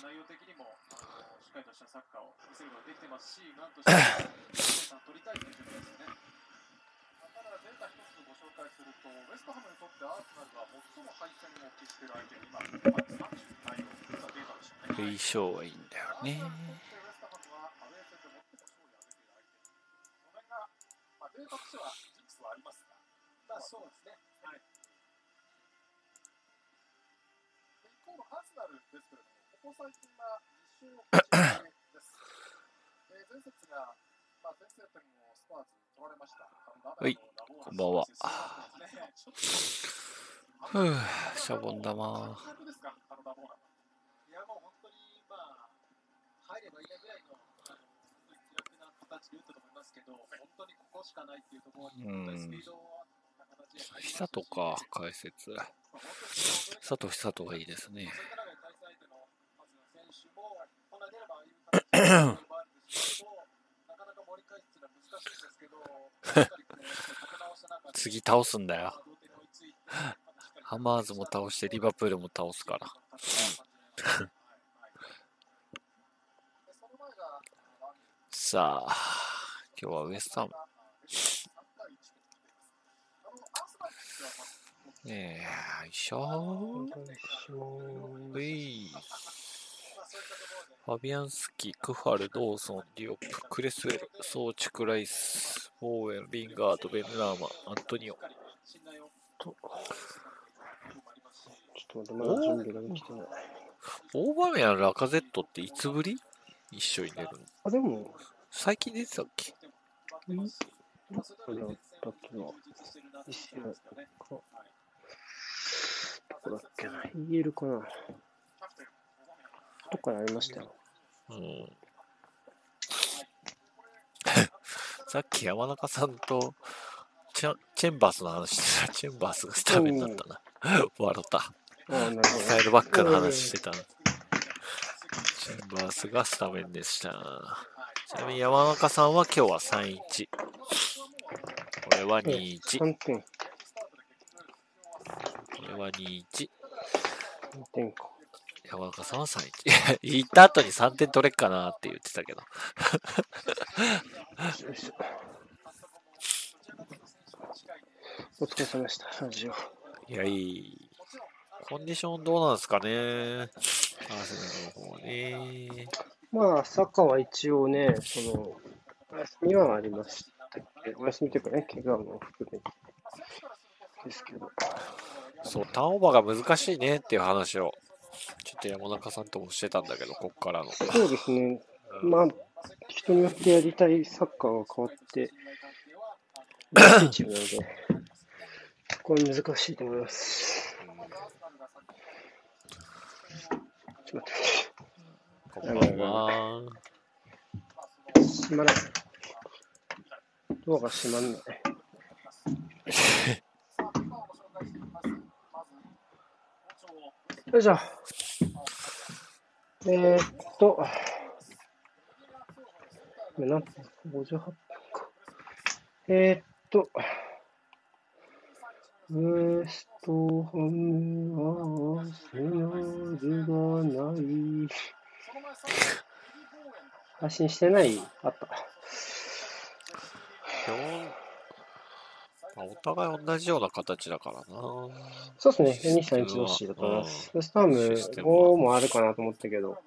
内容的にもしっかりとしたサッカーを見せることができてますし、なんとしても取りたいという状況ですね。ただ、データ一つご紹介すると、ウェストハムにとってアーセナルが最も敗戦を喫している相手に今、30対応、実はデータでしたね。類勝はいいんだよね。データとしてはジンクスはありますが、まあ、そうですね。はい。一方のアーセナルですけれども、ここ最近は2勝1敗です。えー前節が、まあ、先制点をスパーズに取られました。はいこんばんはふうシャボン玉感覚ですか、あのダボーナいや、もう本当に、まあ、入ればいいやぐらいの、あの、気楽な形で打ったと思いますけど、本当にここしかないっていうところに、うん本当にスピードな形で入りましたし久とか解説佐藤久とがいいですね 次倒すんだよ。ハマーズも倒してリバプールも倒すから。さあ今日はウエスタンねえよいしょ。ういファビアンスキ、クファル、ドーソン、ディオプ、クレスウェル、ソーチ、クライス、ボーウェン、リンガード、ベンラーマ、アントニオ。ちょっと待って、まだ準備ができてない。オーバーメアン、ラカゼットっていつぶり？一緒に出るのあ、でも、最近出てたっけこれだったっけな。一試合か。どこだっけな。言えるかな。どっかにありましたよ。うん。さっき山中さんとチェンバースの話してた。チェンバースがスタメンだったな。笑った。サイドバックの話してた。チェンバースがスタメンでした。ちなみに山中さんは今日は3-1。俺は2-1。3点。これは2-1。2点か。山中さんは3-1。言った後に3点取れっかなって言ってたけど。お疲れ様でした。ラジオ。いや、いい。コンディションどうなんですかね。アーセナルの方はね。まあ、サッカーは一応ね、その、お休みはありましたけど、お休みというかね、怪我も含めてですけど、そう、ターンオーバーが難しいねっていう話を、ちょっと山中さんともしてたんだけど、こっからの。そうですね、まあ、人によってやりたいサッカーが変わって、チームなので、これ難しいと思います。ちょっと待って。こんばんは。閉まらない。ドアが閉まんない。よいしょ。えー、っと、何分 ?58 分か。えー、っと、ウエストハムはセナルがない。発信してないあった。まあお互い同じような形だからな。そうですね、システムは231同士だと思います。ストハムシステムは5もあるかなと思ったけど、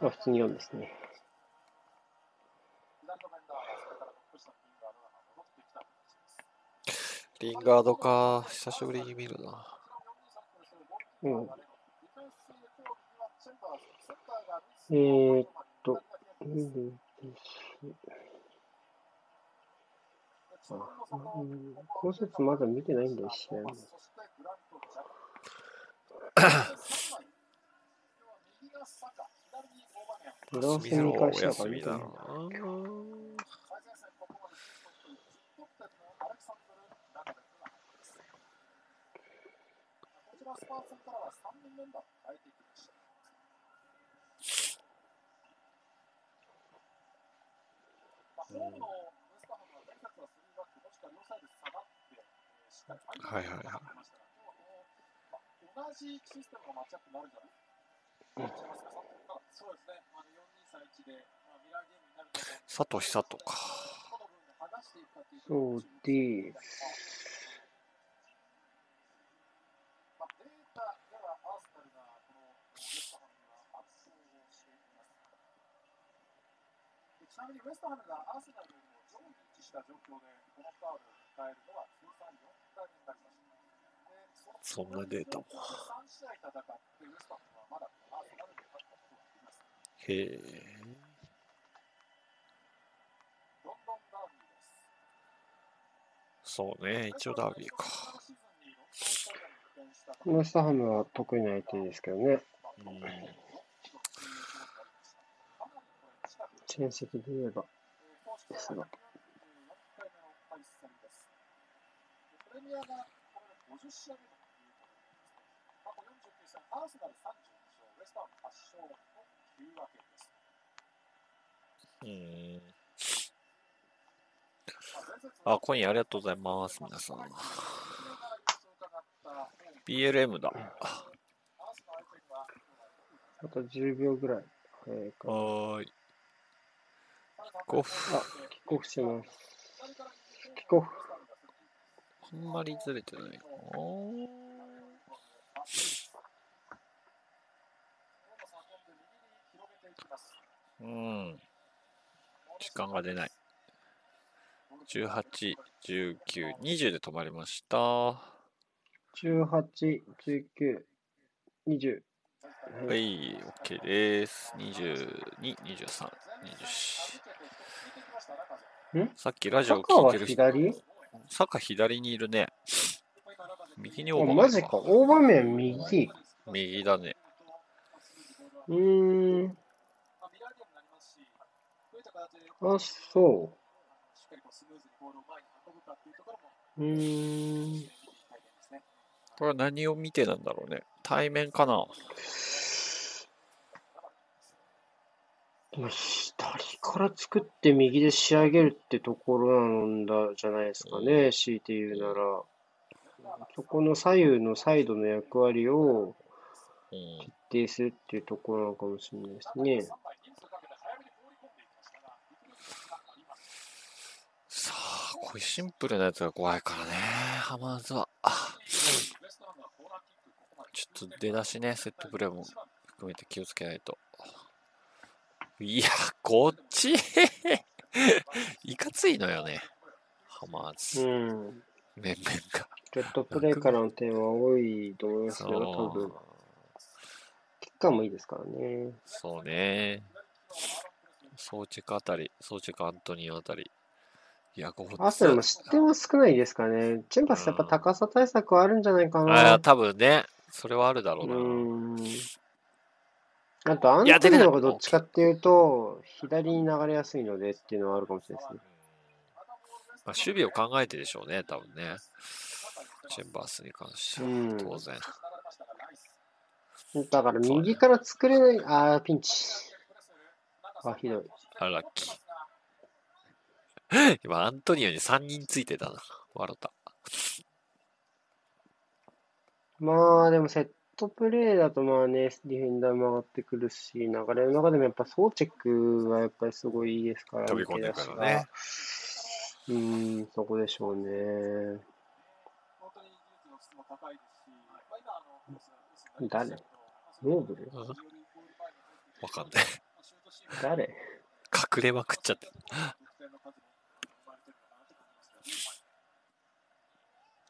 まあ普通に4ですね。リンガードか、久しぶりに見るな。うん。えー、っと、うんあうん今節まだ見てないんだよ、試合も。フランスに返しおたから見てないろ。はいはいはい。同じシステムのマッチアップになるんじゃない？そうですね、あの4231で、まあ、ミラーゲームになると思うんです佐藤久人か。どの部分で剥がしていそうです。まあ、データではアーセナルがこのウェストハムには圧勝をしています。でちなみにウェストハムがアーセナルした状況でこのカードを迎えるのは通算4回目になります。でそんなデータも3試合戦ってウェストハムはまだアーセナルで勝ったことがあります。へえ。そうね、一応ダービーか。ウエストハムは得意な相手ですけどね。うん。戦績で言えばですが。プレミアがこれで50試合目ということで、過去49戦、アーセナル32勝、ウェストハム8勝の9分けです。うん。あ、コインありがとうございます、皆さん。BLM だ。あと10秒ぐらい早いか。はーい。キックオフ。あ、キックオフしてます。キックオフ。あんまりずれてないかな。うん。時間が出ない。18、19、20で止まりました。18、19、20。はい、OK です。22、23、24。んさっきラジオ聞いてる人。左サッカー左にいるね。右にあオーバーマジか。大場面右。右だね。うーん。あ、そう。うーん。これは何を見てなんだろうね。対面かなでも左から作って右で仕上げるってところなんだじゃないですかね、強いて言うなら。そこの左右のサイドの役割をうん。決定するっていうところなのかもしれないですね。さあ、こういうシンプルなやつが怖いからね。ハマーズは。あちょっと出だしね、セットプレーも含めて気をつけないと。いや、こっち？いかついのよね。ハマーうズ。ん。面々が。セットプレーからの点は多いと思いますよ、多分。キッカーもいいですからね。そうね。ソーチェクあたり、ソーチェクアントニオあたり。いや、こうアーセナルも失点は少ないですからね。チェンバスやっぱ高さ対策はあるんじゃないかあなあ、。多分ね。それはあるだろううな。ーん。あと、アンいやトニ出れないオがどっちかっていうと、左に流れやすいのでっていうのはあるかもしれないですね。まあ、守備を考えてでしょうね、多分ね。チェンバースに関しては、うん当然。だから右から作れない、あー、ピンチ。あ、ひどい。あ、ラッキー。今、アントニオに3人ついてたな。笑った。まあ、でもセットプレーだとまあね、ディフェンダーも上がってくるし、流れの中でもやっぱソーチェックはやっぱりすごいいいですから、飛び込んでるからね。うーん、そこでしょうね。誰？ノーブル？うんわかんない。誰？隠れまくっちゃって。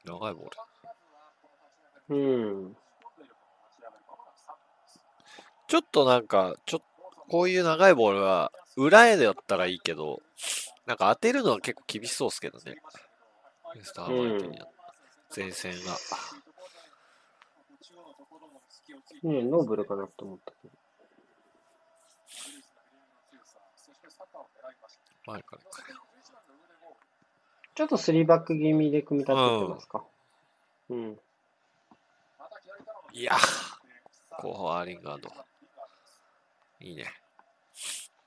長いボール。うん。ちょっとなんか、ちょこういう長いボールは、裏へだったらいいけど、なんか当てるのは結構厳しそうですけどね。ウエストハム相手には前線が。ねノーブルかなと思ったけど。前から行くよちょっとスリーバック気味で組み立ててますか？うん。いや後半アーリンガード。いいね。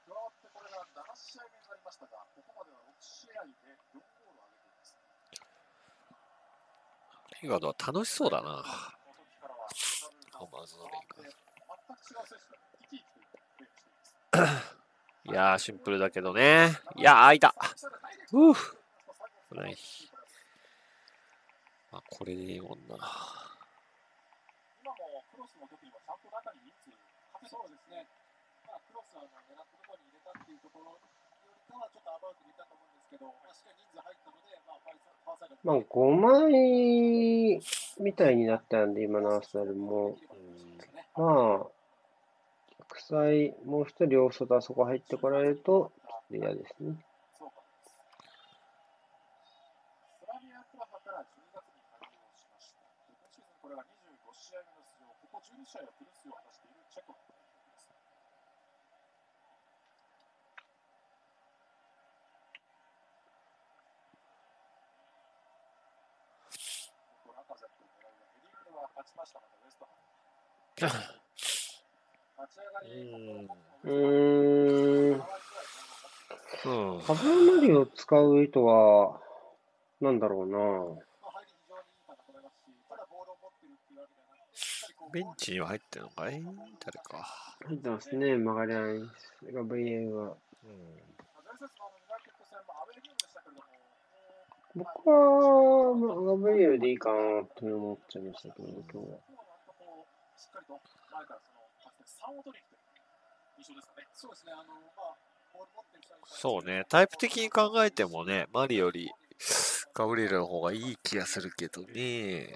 アーリンガードは楽しそうだな。ハマーズのリンガード。いやー、シンプルだけどね。いやー、開いた。うぅ。危ない。まあ、これでいいもんな。今もクロスの時にはちゃんと中に人数かけそうですね。ス狙ったところに入れたっていうところよりかはちょっとアバウトにいたと思うんですけど、まあ、しっかり人数入ったので、まあ、ーサイドまあ、5枚みたいになったんで、今のアーセナルも。まあ、逆サイ、もう一人大外あそこ入ってこられると、ちょっと嫌ですね。そうかスラビアプラハから12月に加入をしました。で今シーズンこれが25試合目の出場、ここ12試合はプルスを果たしているチェコの代表です。ここラカゼットを狙うがヘディングでは勝ちましたので、ウエストハム。立ち上がり、うーん。うん。ハブマリを使う意図は、なん。だろうな。まあ、入、ってるっていうわけではなくて、しっかりこうベンチには入ってるのかい誰か。入ってますね、マガリアンスが VA は。うん。僕は、マガ VA でいいかなって思っちゃいましたけど、今日は。その、かつて3を取りに来てる印象ですかね。そうですね。タイプ的に考えてもね、マリよりガブリエルの方がいい気がするけどね。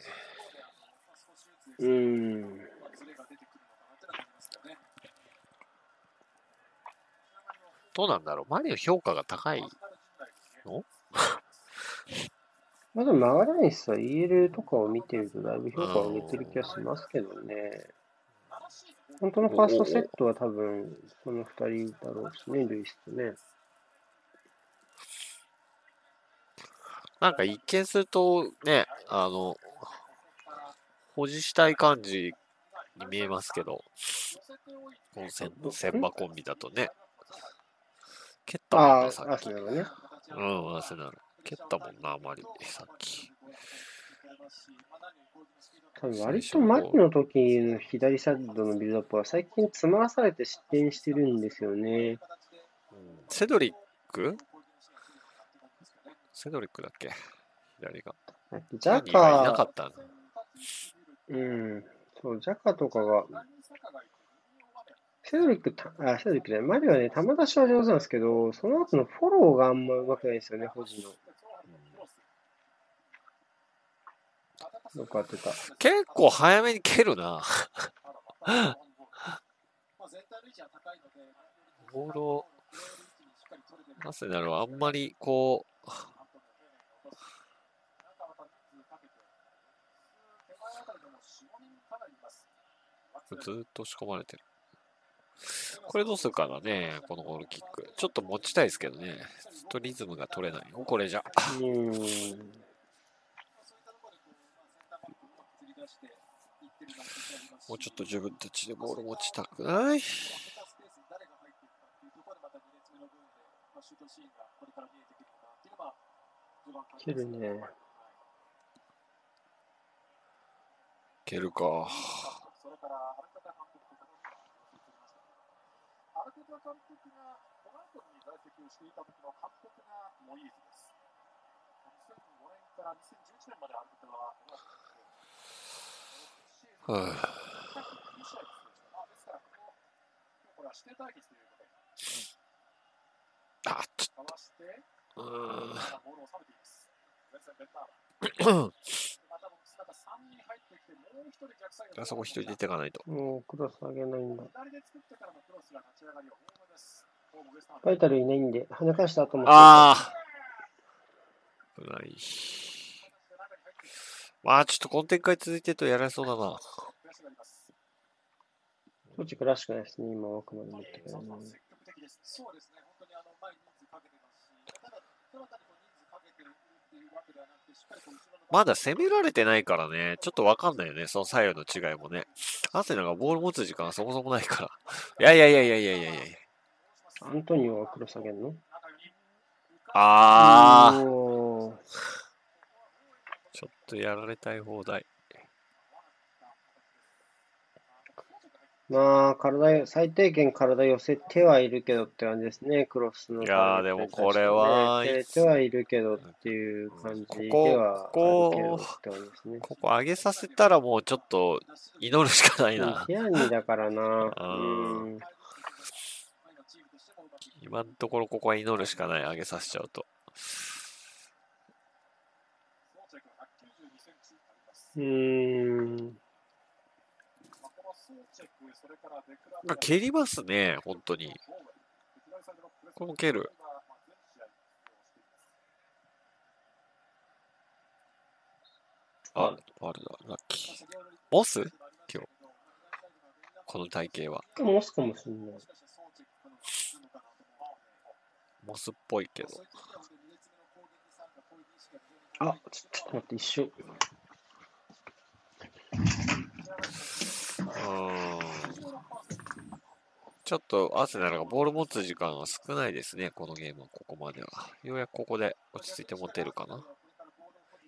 うーん。どうなんだろう？マリの評価が高いの？まあでもマガリアンスは EL とかを見てるとだいぶ評価を上げてる気がしますけどね。本当のファーストセットは多分、その2人だろうしね、ルイスとね。なんか一見するとね、あの、保持したい感じに見えますけど、このセンセンバコンビだとね、蹴ったもんあな、さっき。ね。うん、アーセナル。蹴ったもんな、あまり、さっき。多分割とマリの時の左サイドのビルドアップは最近詰まらされて失点してるんですよね。セドリック？セドリックだっけ？左が。ジャジャがいなかカ、ったのうん、そう、ジャカとかが、セドリックた、あ、セドリックじゃない、マリはね、球出しは上手なんですけど、その後のフォローがあんま上手くないですよね、保持の。よく当てた。結構早めに蹴るな。ボールを、アーセナルはあんまりこう、ずーっと押し込まれてる。これどうするかなね、このゴールキック。ちょっと持ちたいですけどね。ずっとリズムが取れない。おこれじゃ。うん。もうちょっと自分たちでボール持ちたくない。蹴るね。蹴るか。それからアルテタ監督とアルテタ監督がこの後に在籍をしていた時の監督がモイーズです。2005年から2011年までアルテタははあ、対的に2試合出場した。あですからここ、これは指定対決と。いうこと。で、あ、ちかわして、うーん。ボールを収めています。前線ベンターラ。またボックス中3人入ってきて、もう一人逆サイドあそこ一人出ていかないと。もうクロス上げないんだ。左で作ってからのクロスが立ち上がりは多めです。ホームウエストハムバイタルいないんで、跳ね返した後も。ああ危ない。まあ、ちょっと。この展開続いてると。やられそうだな。当時クラシックないですね、今奥まで持ってくるね。積極的です。そうですね、本当にあの前に人数かけてますし、ただ、どなたにこう人数かけてるっていうわけではなくて、しっかりこう後ろのまだ攻められてないからね、ちょっとわかんないよね、その左右の違いもね。アセナがボール持つ時間がそもそもないから。いやいやいやいやいやいやいや。アントニオはクロス上げんのあー、おーちょっとやられたい放題。まあ、体、最低限体寄せてはいるけどって感じですね、クロスのいやーでもこれは寄せてはいるけどっていう感じではあるけどって感じですね。ここ上げさせたらもうちょっと祈るしかないな。ティアニだからな。うんうん。今のところここは祈るしかない、上げさせちゃうと。うーん。あ蹴りますね、本当に。これも蹴る。あ、バルだ、ラッキー。モス？今日。この体型は。モスかもしれない。モスっぽいけど。あ、ちょちょっと待って、一瞬。うーん。ちょっとアーセナルがボール持つ時間が少ないですね、このゲームは、ここまでは。ようやくここで落ち着いて持てるかな。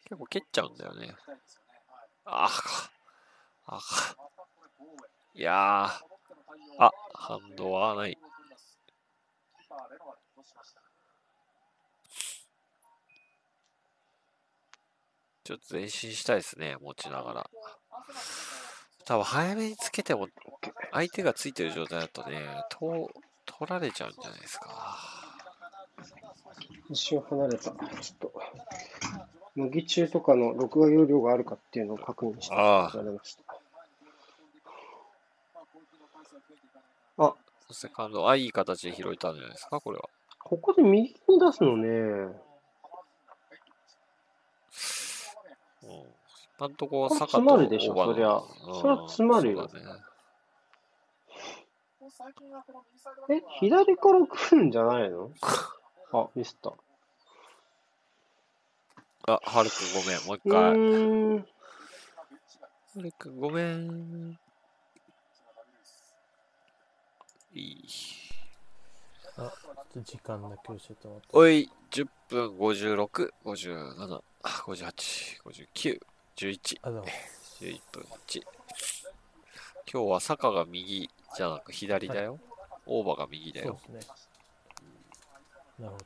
結構蹴っちゃうんだよね。ああ、あいやー、あ、ハンドはない。ちょっと前進したいですね、持ちながら。多分早めにつけても、相手がついてる状態だとね、と取られちゃうんじゃないですか。一瞬離れた。ちょっと、麦中とかの録画容量があるかっていうのを確認してああられました。あ、セカンド、あ、いい形で拾えたんじゃないですか、これは。ここで右に出すのね。うん。今んとこ、坂と詰まるでしょそりゃうんそりゃ詰まるよ。え、左から来るんじゃないの？あ、ミスった。あ、ハルくんごめん、もう一う回。ーん。ハルくんごめん。いい。あ、ちょっと時間だけ教えてもらって。おい、10分56、57、58、59、11、あ、どうも。11分1。今日は坂が右じゃなく左だよ。オーバーが右だよ。そうですね。なるほど。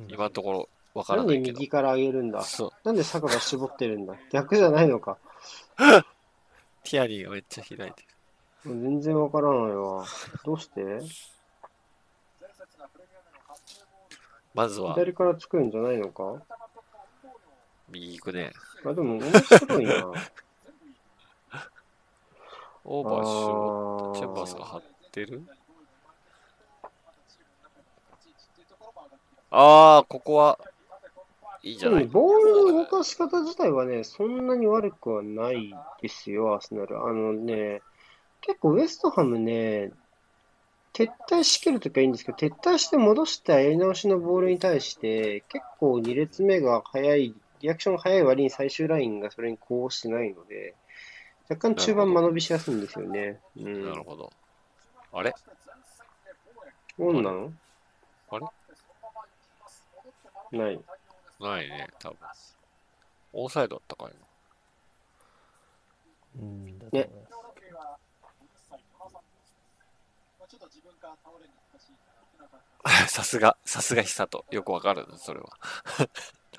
うん今のところわからなんないけど。で右から上げるんだ？そう。なんで坂が絞ってるんだ？逆じゃないのか。ティアニーがめっちゃ開いてる。全然わからないわ。どうして？まずは左から作るんじゃないのか？右行くね。あ、でも面白いな。オーバーシュあチェンバースが張ってる？あー、ここはいいんじゃない？でもボールの動かし方自体はね、そんなに悪くはないですよ、アーセナル。あのね、結構ウエストハムね、撤退しきるときはいいんですけど、撤退して戻したやり直しのボールに対して、結構2列目が早い、リアクションが早い割に最終ラインがそれに呼応してないので、若干中盤間延びしやすいんですよね。うん。なるほど。あれ？オンなの？あれ？ない。ないね、多分。オンサイドだったかいうん、だと思います。な。さすが、さすが久と。よくわかるな、それは。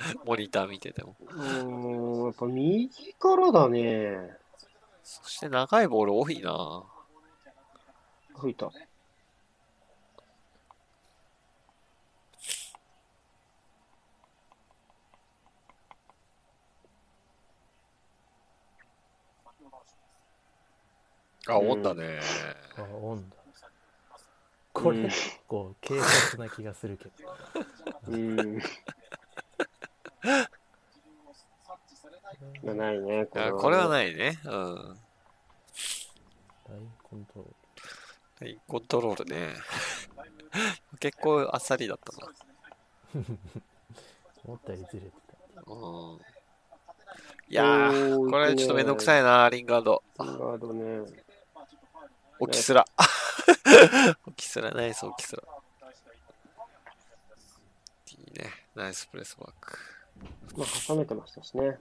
モニター見てても。うーん、やっぱ右からだね。そして長いボール多いな。吹いた。あ、オンだね。あ、オンだ。これ、うん結構軽率な気がするけど。うん。がないね、これは、あこれはないね。うん。ラインコントローはいコントロールね。結構あっさりだったな。ル。思ったよりずれてた。うん。いやー、これちょっとめんどくさいな、リンガード。ガードね。オキスラ。オキスラ、ナイスオキスラ。いいね。ナイスプレスバック。まあ、挟めてましたしね。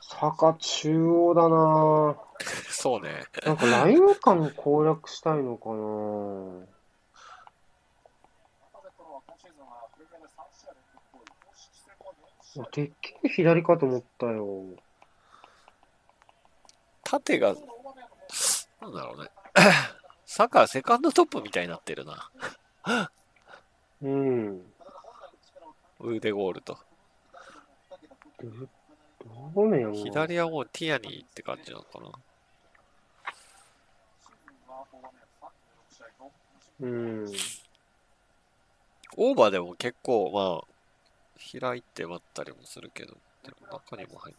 サカ中央だな そうね。なんかライン間攻略したいのかなてっきり左かと思ったよ。縦が、なんだろうね。サッカーセカンドトップみたいになってるな。うん。腕ゴールと。どどうねん左はもうティアニーって感じなのかな。うん。オーバーでも結構、まあ、開いて待ったりもするけど、でも中にも入る。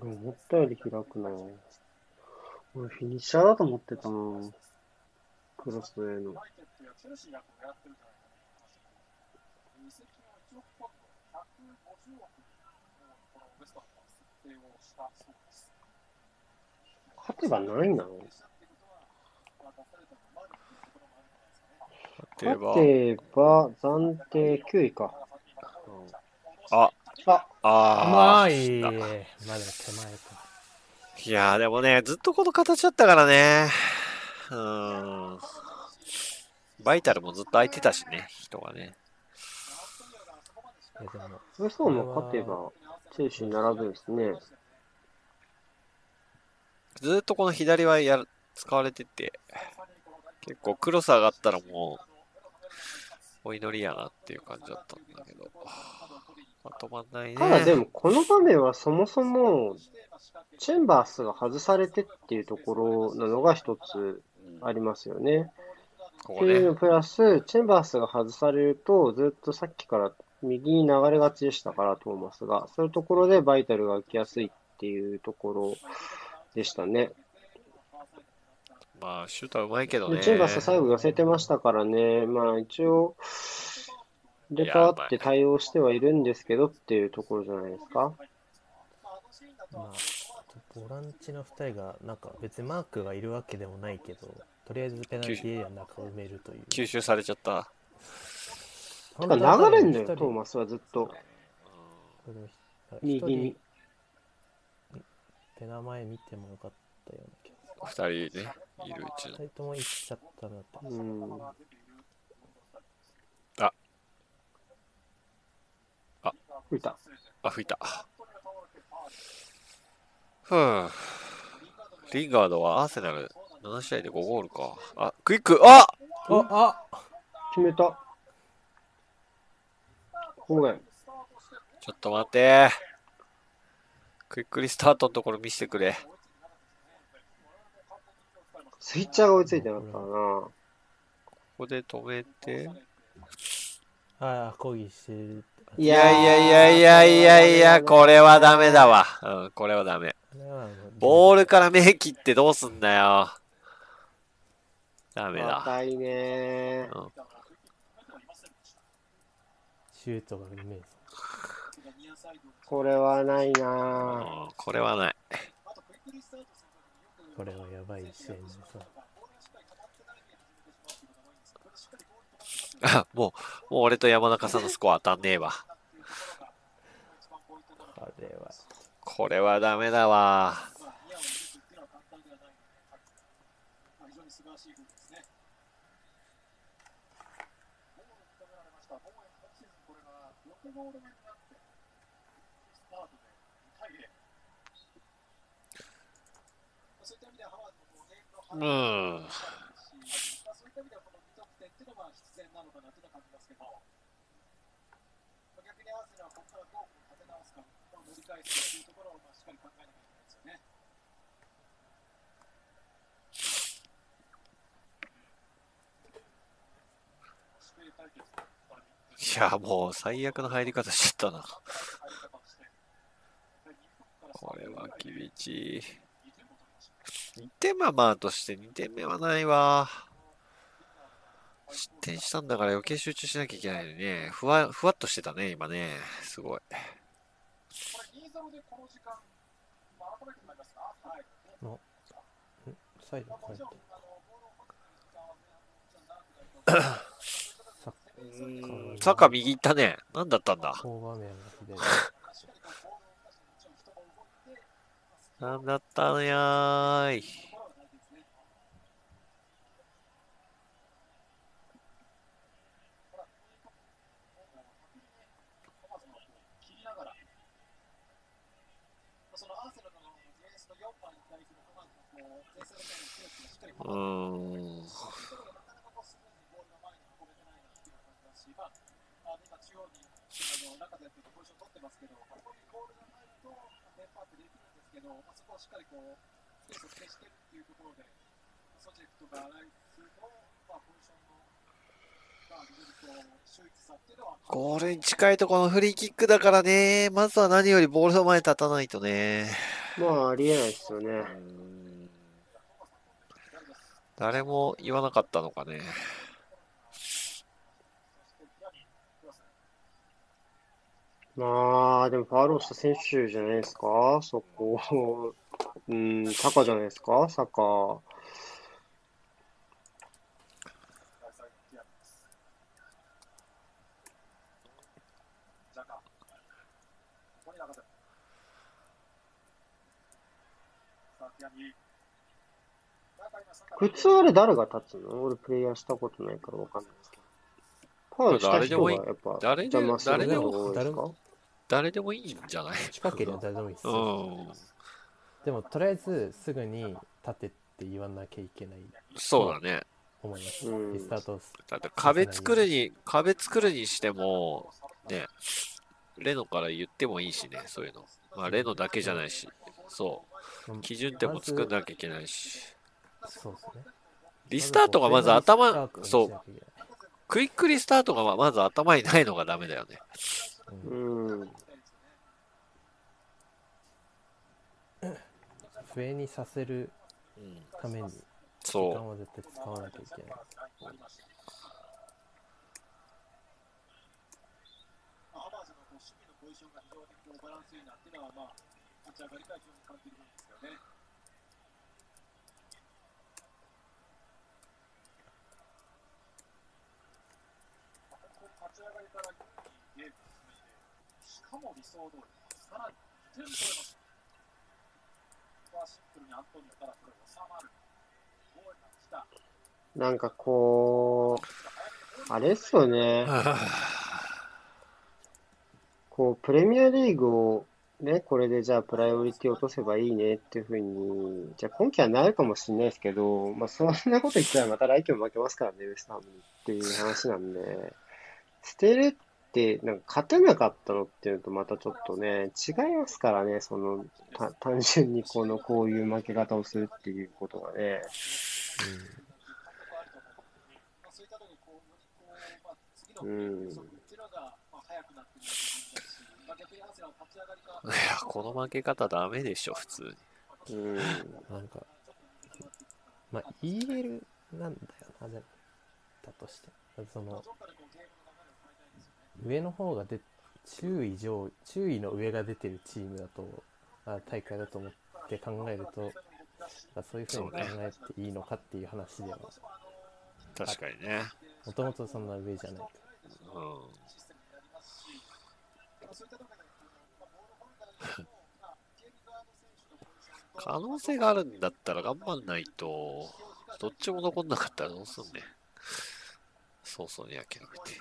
思ったより開くな俺フィニッシャーだと思ってたなクロスへの。勝てば何位なの？勝てば暫定9位か。あ、あ、あ甘い。ーまだ手前か。いやーでもね、ずっとこの形だったからね。うーん。バイタルもずっと空いてたしね、人がね。でも、ウエストも勝てば、チェルシーに並ぶんですね。ずっとこの左はやる使われてて、結構クロス上がったらもう、お祈りやなっていう感じだったんだけど、まとまんないね。ただでも、この場面はそもそも、チェンバースが外されてっていうところなのが一つありますよね。こっていうの。プラス、チェンバースが外されると、ずっとさっきから右に流れがちでしたから、トーマスが。そういうところでバイタルが浮きやすいっていうところでしたね。まあ、シュートはうまいけどね。でチェンバース最後寄せてましたからね。まあ一応、入れ替わって対応してはいるんですけどっていうところじゃないですか。まあ、ボランチの2人が、なんか別にマークがいるわけでもないけど、とりあえずペナルティーエリアの中を埋めるという。吸収されちゃった。てか流れんだよ、トーマスはずっと。右に。ペナ前見てもよかったような気がす二人ね、いるうちる。の2。人とも行っちゃったなって。うん。吹いた。あ、吹いた。ふぅ。リンガードはアーセナル7試合で5ゴールか。あ、クイックあああ決めた。ごめん。ちょっと待って。クイックリスタートのところ見せてくれ。スイッチャーが追いついてなかったな。ここで止めて。ああ、抗議してる。いいやいやいやいやいやいや、これはダメだわ。うん、これはダメ。ボールから目切ってどうすんだよ。ダメだ。硬いねうんシュートがイメージ。これはないなうんこれはない。これはやばい試合になりそう。あ、もう、もう俺と山中さんのスコア当たんねえわ。あれは。これはダメだわ。うん。そういった意味ではこの2得点っていうのは必然なのかなというのは感じますけど、逆にアーセナルはここからどう立て直すか、この盛りというところをまあしっかり考えなきゃいけないですね。いや、もう最悪の入り方しちゃったな。これは厳しい。2点はまあとして2点目はないわ。失点したんだから余計集中しなきゃいけないのにね。ふわ、ふわっとしてたね、今ね。すごい。ザムでこの時間、まあ、改めてになりますか、はい、サイド変え。サッ、カー右行ったね。何だったんだ。何だったのやい。うん。ゴールに近いところのフリーキックだからね。まずは何よりボールの前に立たないとね。まあ、ありえないですよね。誰も言わなかったのかね。まあ、でもファウルをした選手じゃないですか？そこ。うん、サカじゃないですか？サカ。普通あれ誰が立つの？俺プレイヤーしたことないからわかんないですけど。た人がやっぱ誰でも誰でも方が多いですか？誰でもいいんじゃない？近ければ誰でもいいです。でも、とりあえず、すぐに立てって言わなきゃいけないそうだね。思います。うんリスタートだって壁作るに、壁作るにしても、ね、レノから言ってもいいしね、そういうの。まあ、レノだけじゃないし、そう。うん基準点も作んなきゃいけないし。そうですね。リスタートがまず頭、そう、う。クイックリスタートがまず頭にないのがダメだよね。うんうん。笛にさせるうん、ために時そ間は絶対使わなきゃいけない。ハバーズのこう守備のポジションが非常にこうバランスいいなっていうのは、まあ、立ち上がりから非常に感じるんですよね。まあここ立ち上がりからいいゲームを進めて、しかも理想通り、さらに2点取れます。ここはシンプルにアントニオからこれ収まる。ゴールが来た。なんかこう、あれっすよねこう、プレミアリーグをね、これでじゃあプライオリティ落とせばいいねっていうふうに、じゃあ今季はなるかもしれないですけど、まあそんなこと言ったらまた来季も負けますからね、ウエストハムにっていう話なんで、捨てるって、なんか勝てなかったのっていうのとまたちょっとね、違いますからね、その、た単純にこの、こういう負け方をするっていうことがね。ういったところでこう、んいや、この負け方ダメでしょ、普通に。うん。なんか、まあ、EL なんだよな、でもだとして。その、上の方がで、注意上、注意の上が出てるチームだと、あ大会だと思って考えると、まあそういうふうに考えていいのかっていう話では、確かにね。もともとそんな上じゃないかうん。可能性があるんだったら頑張んないと、どっちも残んなかったらどうすんねん。早々に諦めて。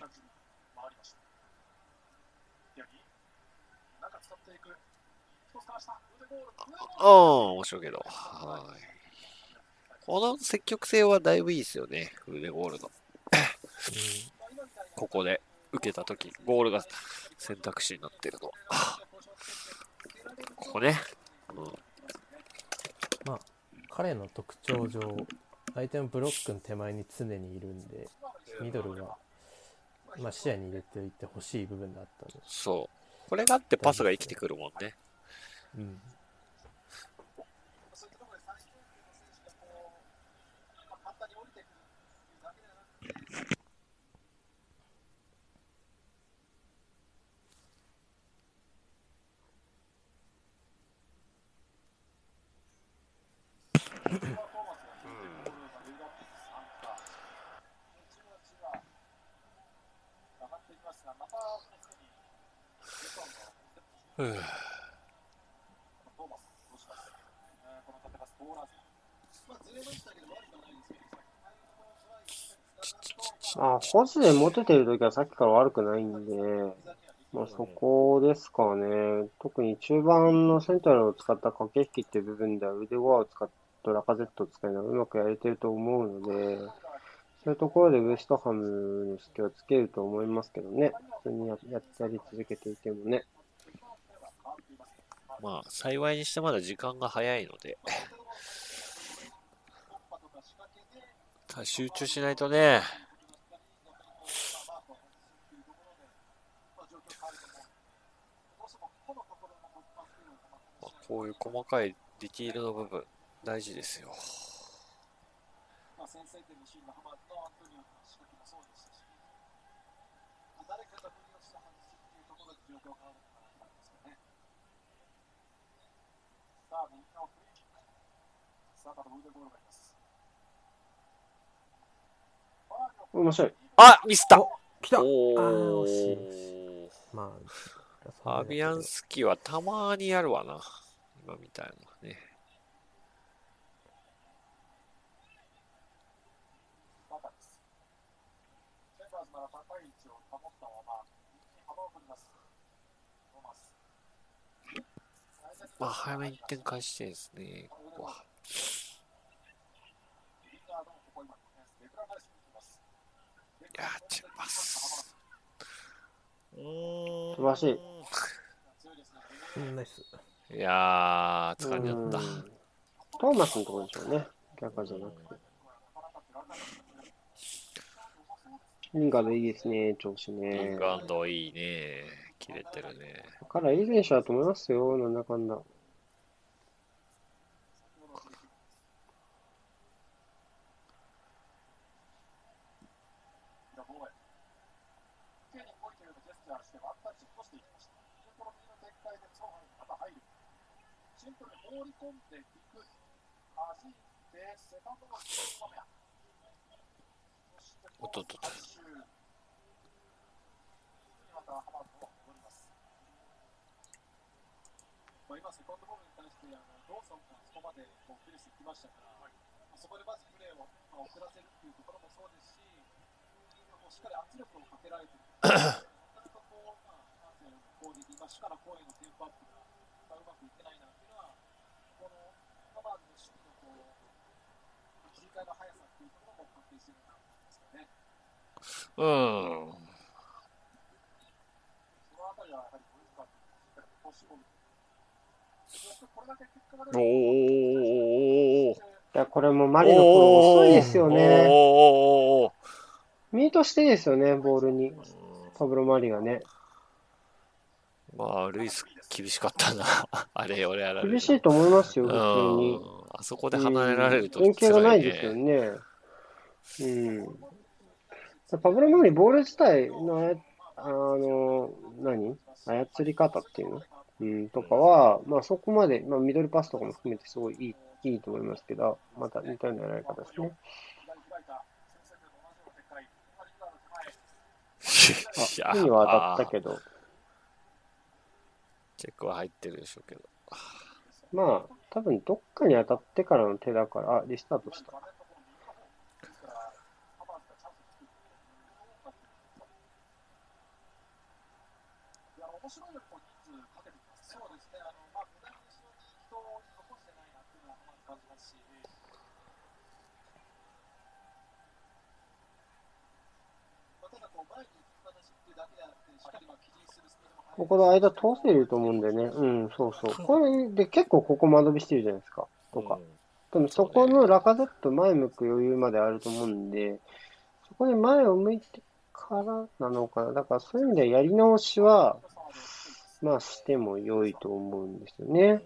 ああ、面白いけど。はい。この積極性はだいぶいいですよね、フルデゴールの。ここで受けたとき、ゴールが選択肢になってるの。ここね。うん。まあ、彼の特徴上、相手のブロックの手前に常にいるんで、ミドルは、まあ、視野に入れておいてほしい部分だったんで、そう。これがあってパスが生きてくるもんね。うん。あ、ホ人で持ててるときはさっきから悪くないんで、まあ、そこですかね。特に中盤のセントラルを使った駆け引きって部分では腕輪を使ってたラカゼット使いながらうまくやれてると思うので、そういうところでウエストハムの隙をつけると思いますけどね。普通にやややり続けていてもね。まあ、幸いにしてまだ時間が早いので、集中しないとね、まあ、こういう細かいディティールの部分、大事ですよ。まあ、先制点のシーンのハマーのアントニオの仕掛けもそうでしたし、まあ、誰かが無理をして外すっていうところで状況が変わるのかなと思いますよね。さあ、フリーキック。さあ、また腕ボールがいます。面白い。あミスったお来たあ惜しいーまあファビアンスキーはたまにやるわな。今みたいなね。バカです。チェンバーズなら高い位置を保ったまま、右に幅を取ります。トーマス。まあ、早めに1点返してですね、ここは。いやー、チェンバス。うーん素晴らしい。うんナイスいやー、疲れちゃった。うんトーマスのところでしょうね。逆じゃなくて。リンガードいいですね、調子イねン。グランドいいね。切れてるね。彼はいい選手だと思いますよ、なんだかんだ。おっとっとっと回収。次またハマードも戻ります。まあ、今、セカンドボールに対してあのローソンがそこまでこうプレス行きましたから、まあ、そこでまずプレーを、まあ、遅らせるっていうところもそうですし、もうしっかり圧力をかけられてる。なかなかこう、まあ、アーセナルの攻撃、まあ、主から攻へのテンポアップが、まあ、うまくいってないなっていうのは、このハマーの守備のこう、切り替えの速さっていうところも関係してるなと思いますよね。うん。そのあたりはやはり、ポイントしっか？りこう絞る。そしてこおー。いや、これもマリのフォロー遅いですよね。おー。ミートしてですよね、ボールに。パブロ・マリがね。まあ、ルイス厳しかったな。あれ、俺やられる。厳しいと思いますよ、う普通に。ん。あそこで離れられるとうん恩恵がない辛ですよね。うん。パブロ・マリ、ボール自体の、あの、何？操り方っていうの？うん、とかは、まあそこまで、まあミドルパスとかも含めてすごいいい、いいと思いますけど、また似たようなやり方ですね。あ、手には当たったけど、チェックは入ってるでしょうけど。まあ、多分どっかに当たってからの手だから、あ、リスタートした。面白いようにこう人数かけてきます。そうですね。あの、まあ、無駄に後ろに人を残してないなっていうのはまず感じますし、まあ、ただこう、前に行き話っていうだけであって、しっかりまあ、起陣するスピードも速いここの間通せると思うんでね。うん、そうそう。これで結構ここ間延びしてるじゃないですか。とか。でもそこのラカゼット前向く余裕まであると思うんで、そこで前を向いてからなのかな。だからそういう意味ではやり直しは、まあしても良いと思うんですよね。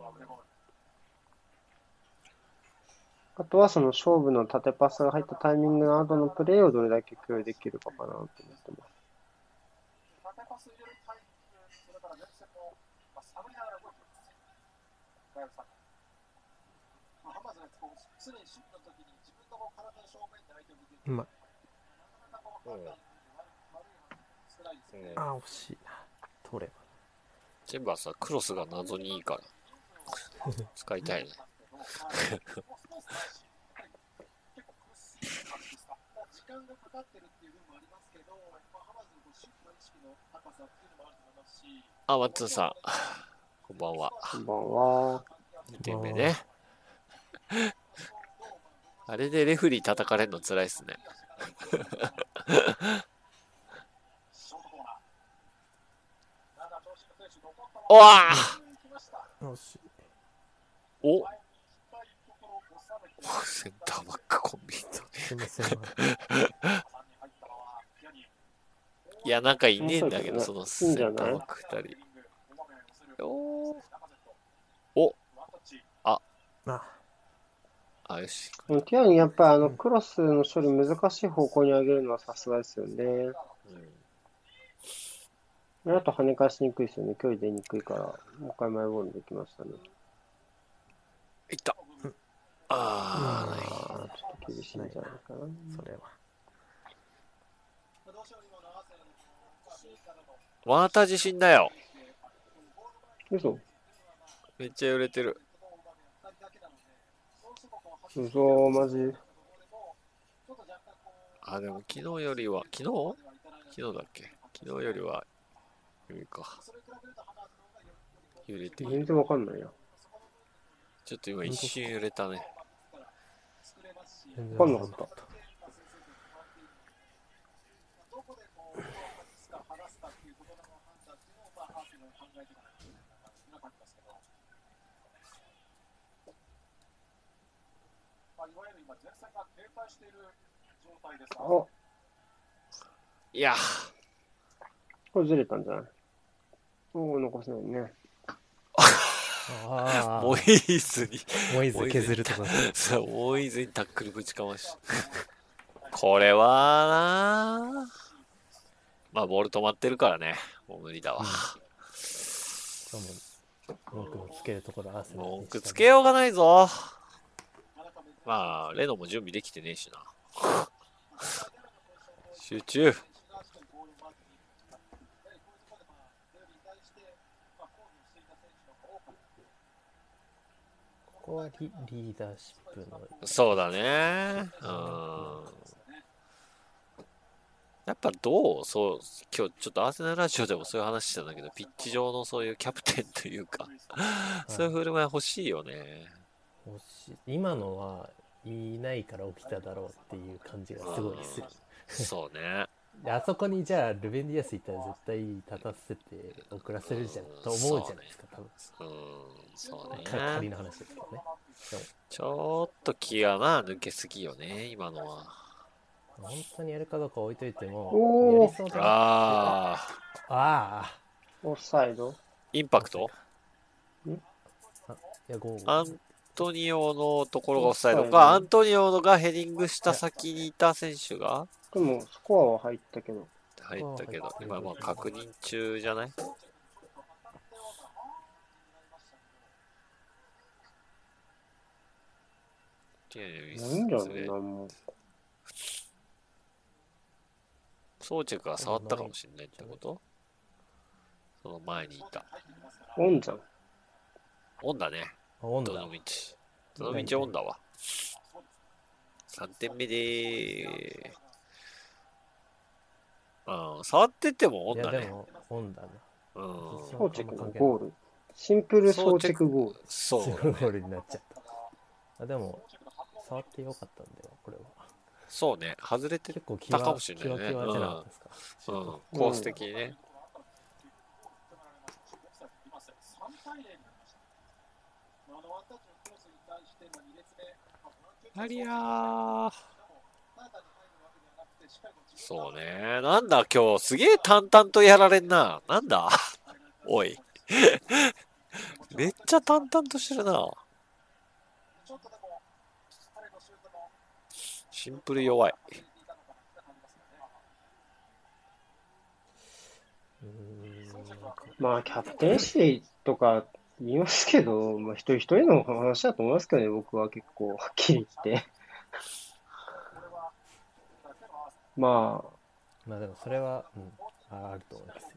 あとはその勝負の縦パスが入ったタイミングの後のプレーをどれだけ共有できるかかなと思ってます。うまいあ、惜しいな。取れば。チェンバースはクロスが謎にいいから。使いたいね。時間がかかってるっていう部分もありますけど、まあ、ハマーズのこうシュートの意識の高さっていうのもあると思いますし、あ、マッツンさん。こんばんは。こんばんは。2点目ね。あれでレフェリー叩かれるの辛いっすね。ショートコーナー。7長身の選手残ったままおわ。お前に行きたいところを収めてセンターバックコンビニすいません。3に入ったのはピアニいや、なんかいねえんだけど、そのセンターんじゃないバック2人。おーおあ、あ、よし。ティアニやっぱりあのクロスの処理難しい方向に上げるのはさすがですよね。うん、あと跳ね返しにくいですよね。距離出にくいから、もう一回マイボールできましたね。あ。ああ、ちょっと厳しいんじゃないかな。それは。また自信だよ。嘘めっちゃ揺れてる。嘘、マジ。あ、でも昨日よりは、昨日？昨日だっけ？昨日よりは、揺れか。揺れている。全然わかんないや。ちょっと今一瞬揺れたね。全然わかんなかった。あ、いやこれずれたんじゃない？おお、残せないね。モイーズに、モイズ削るとか。そう、モイーズにタックルぶちかまし。これはなまあ、ボール止まってるからね。もう無理だわ。文句のつけるところアーセナルに文句つけようがないぞ。まあ、レノも準備できてねえしな。集中。ここはリリーダーシップのそうだね。うん。やっぱどうそう、今日ちょっとアーセナルラジオでもそういう話してたんだけど、ピッチ上のそういうキャプテンというか、そういう振る舞い欲しいよね。欲しい今のはいないから起きただろうっていう感じがすごいする。そうね。であそこにじゃあルベンディアスいたら絶対立たせて遅らせるじゃんと思うじゃないですか多分。うん、そうね。か仮の話ですけどねちょっと気がな、抜けすぎよね、今のは。本当にやるかどうか置いといておー。もやりそうだなああ、ああオフサイド？インパクト？いやゴーアントニオのところがオフサイド。オフサイドか、アントニオがヘディングした先にいた選手が？でも、スコアは入ったけど。入ったけど今まあ確認中じゃない？いやいやいいんじゃない？失礼なんも。装着が触ったかもしれないってこと？その前にいた。オンじゃん。オンだね。あ温度だどの道？どの道？オンだわ。3点目でーうん、触っててもオンだね。いやでも温だなうん。装着のゴール。シンプル装着ゴール。そうゴールになっちゃったあでも触ってよかったんだよこれはそうね。外れて結構気たかはもしれないね気は気はじゃなかったですか、うん、コース的にね。3対0になりました。あのワンタッチのクロスに対して、まあ、2列目、まあ、ボランティアありゃー。そうね。なんだ今日、すげえ淡々とやられんな。なんだ？おい。めっちゃ淡々としてるな。シンプル弱い。まあ、キャプテンシーとか言いますけど、まあ、一人一人の話だと思いますけどね、僕は結構、はっきり言って。ままあでもそれは、うん、あると思いますよ。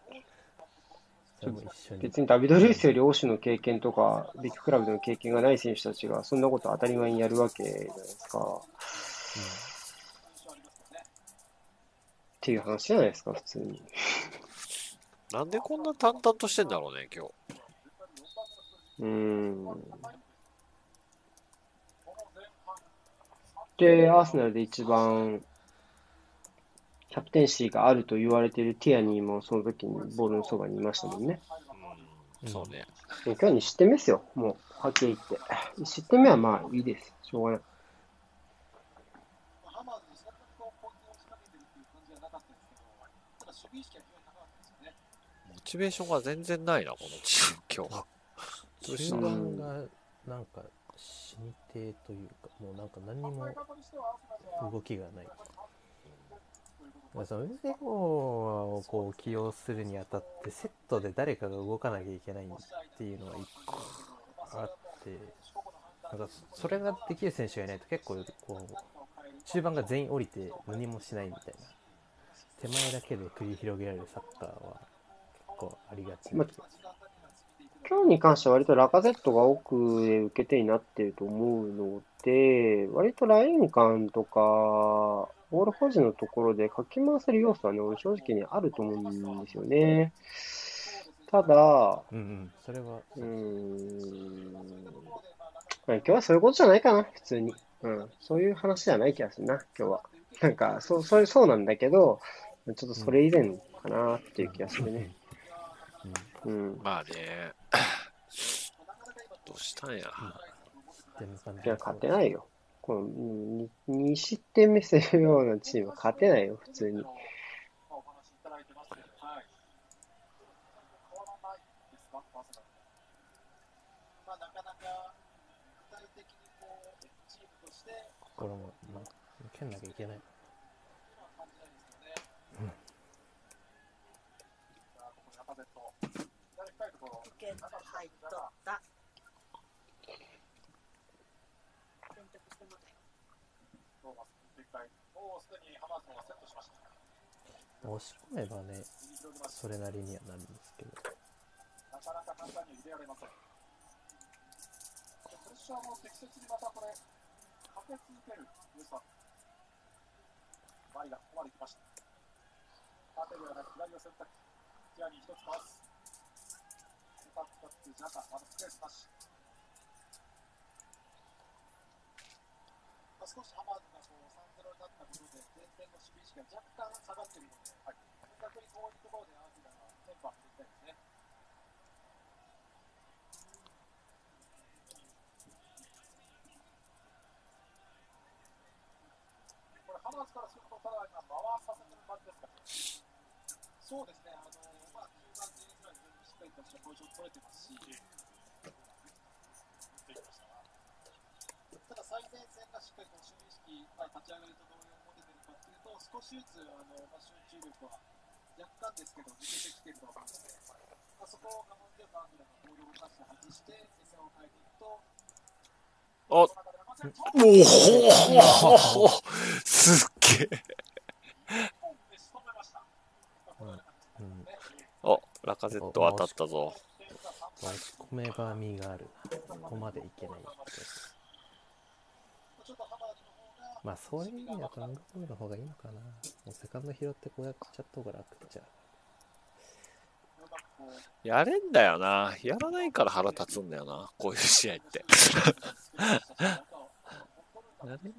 それも一緒に。別にダビド・ルイスより欧州の経験とか、ビッグクラブでの経験がない選手たちが、そんなこと当たり前にやるわけじゃないですか。っていう話じゃないですか、普通に。なんでこんな淡々としてんだろうね、今日。うーん。で、アーセナルで一番キャプテンシーがあると言われているティアニーもその時にボールのそばにいましたもんね。うん、そうね。今日は2失点目ですよ、もう、はっきり言って。1失点目はまあいいです。しょうがない。モチベーションが全然ないな、このチーム、今日。どうした中盤がなんか死に手というか、もうなんか何にも動きがない。まあそのウゼゴをこう起用するにあたってセットで誰かが動かなきゃいけないっていうのが一個あってなんかそれができる選手がいないと結構こう中盤が全員降りて何もしないみたいな。手前だけで繰り広げられるサッカーは結構ありがちな気がし今日に関しては割とラカゼットが奥で受け手になっていると思うので、割とライン間とか、ボール保持のところでかき回せる要素はね、俺正直にあると思うんですよね。ただ、うんうんそれはうーん、まあ今日はそういうことじゃないかな、普通に。うん、そういう話じゃない気がするな、今日は。なんか、そう、そうそうなんだけど、ちょっとそれ以前かなっていう気がするね。うん。まあね。どうしたんや。いや、勝てないよ。この 2, 2失点目するようなチームは勝てないよ、普通に。こう、チームとして、これもなんか蹴んなきゃいけない今は感じないですよね。さあ、ここにアカゼット。左深いところ。受け入っとった。選択してません。ローマス、一回。もうすでにハマーズのがセットしました。押し込めばね。それなりにはなるんですけどなかなか簡単に入れられません。プレッシャーも適切にまたこれ、かけ続けるウエスタン。マリがここまで来ました。縦ではなく左を選択。ティアに一つかわす。セカットってジャカ、まだスペースなし。まあ、少しハマーズがこう3-0になったことで、前線の守備意識が若干下がっているので、はい、逆にこういうところでアーティガがテンポアップしていきたいですね。これ、ハマーズからすると、ただ今、回させてる感じですかそうですね、あのまあ、中盤、前日まで全部しっかりとしたポジション取れてますし、たただ、最前線がしっかりと守備意識、まあ、立ち上がりと同様に持ててるかっていうと、少しずつあの、まあ、集中力は若干ですけど、抜けてきてると思うので、まあ、そこを我慢強くアングラがボールを動かして外して、目線を変えていくと、お。その中でまさにお。おすっげえ。うんお、ラカゼット当たったぞ。押し込めばみがあるここまでいけないってちょっとハマーズの方が、まあそういう意味だとアングボールの方がいいのかなもうセカンド拾ってこうやっちゃった方が楽っちゃうまくこう、やれんだよな。やらないから腹立つんだよな。こういう試合って。やれんだよね。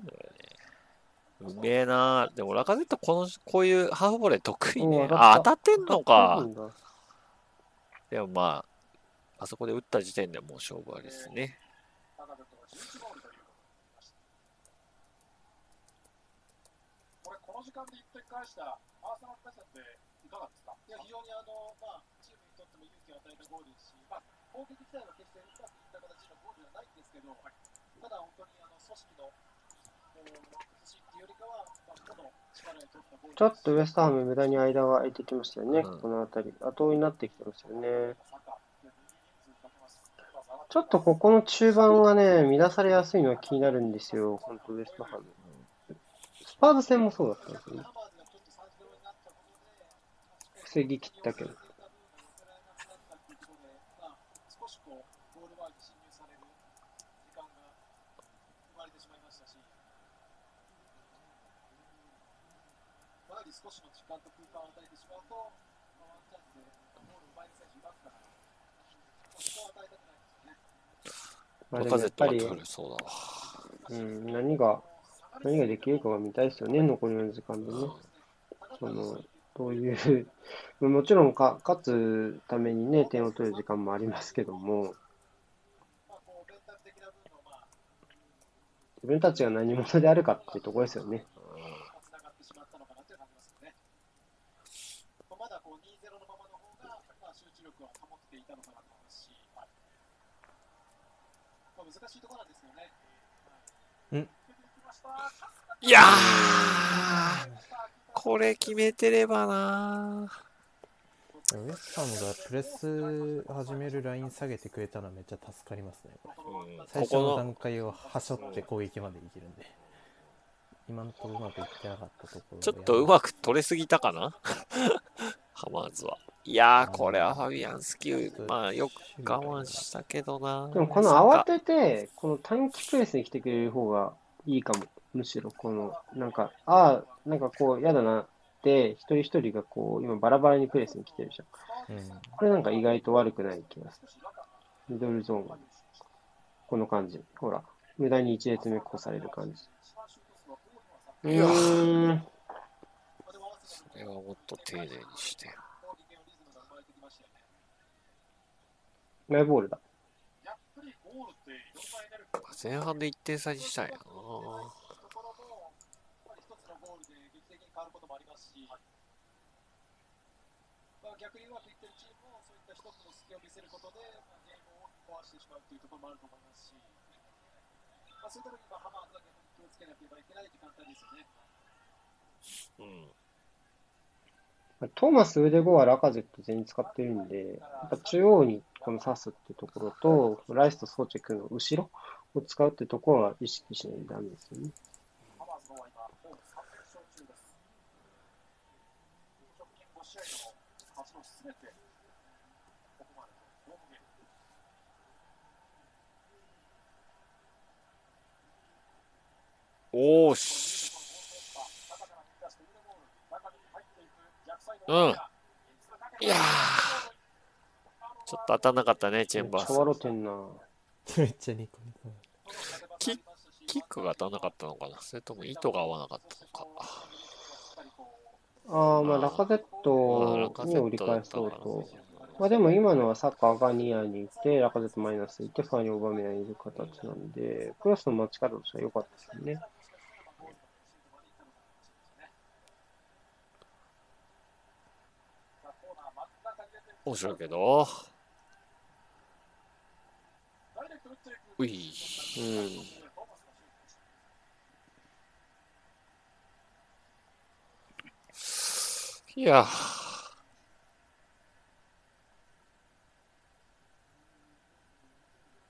うめえな。でもラカゼットこの、こういうハーフボレー得意ね。あ、当たってんのか。でもまあ、あそこで打った時点でもう勝負ありですね。高田とが11ゴールということになりました。間で1点返したアーセナルいかがですか？いや、非常にあの、まあ、チームにとっても勇気を与えたゴールですし、まあ、攻撃自体は決してうまくいった形のゴールではないんですけど、ただ本当にあの組織の、こう、崩しっていうよりかは、まあ、個の力で取ったゴールちょっとウエストハム無駄に間が空いてきましたよね、うんこの辺り。後追いになってきてましたよね。ちょっとここの中盤がね、乱されやすいのは気になるんですよ、本当ウエストハム。スパーズ戦もそうだったんですよね。防ぎ切ったけど。少しの時間と空間を与えてしまうと、まあワンチャンスでゴールを奪選手いますから、そこを与えたくないですよね。まあやっぱり。うん、何が、何ができるかが見たいですよね、残りの時間でね。その、どういう、もちろんか勝つためにね、点を取る時間もありますけども、自分たちが何者であるかっていうところですよね。つながってしまったのかなという感じますよね。まあまだこう2-0のままの方が、まあ、集中力は保っていたのかなと思いますし、はいまあ、難しいところなんですよね。んいやーこれ決めてればなウエストハムがプレス始めるライン下げてくれたのはめっちゃ助かりますね。これうん。最初のここの段階をはしょって攻撃までいけるんで。今のところうまくいってなかったところちょっとうまく取れすぎたかな？ハマーズは。いやー、これはファビアンスキー、まあよく我慢したけどな。でもこの慌てて、この短期プレスに来てくれる方がいいかも。むしろこの、なんか、ああ、なんかこう、嫌だなって、一人一人がこう、今バラバラにプレスに来てるじゃん。うんこれなんか意外と悪くない気がする。ミドルゾーンが。この感じ。ほら。無駄に一列目越される感じ。ういやーん。それはもっと丁寧にして。マイボールだ。前半で1点差にしたいな。一し、まあ、逆にうまくいってるチームも、そういった一つの隙を見せることで、まあ、ゲームを壊してしまうというところもあると思いますし、まあ、そういった時にまあハマーズは逆に気をつけなければいけない時間帯ですよね。うん。トーマス、ウデゴはラカゼット全員使ってるんで、やっぱ中央にこの刺すってところと、ライスとソーチェクの後ろを使うってところは意識しないとダメですよね。おーし。うん。いやー。ちょっと当たんなかったね、チェンバースめっちゃ。笑ってんな。めっちゃニコニコキキックが当たんなかったのかな？それとも糸が合わなかったのか？ああ、まあラカゼットに折り返そうと。まあでも今のはサッカーがニアにいて、ラカゼットマイナスいて、ファーにオバメアにいる形なんで、クロスの待ち方としては良かったですよね。面白いけど。うい。うん。いや。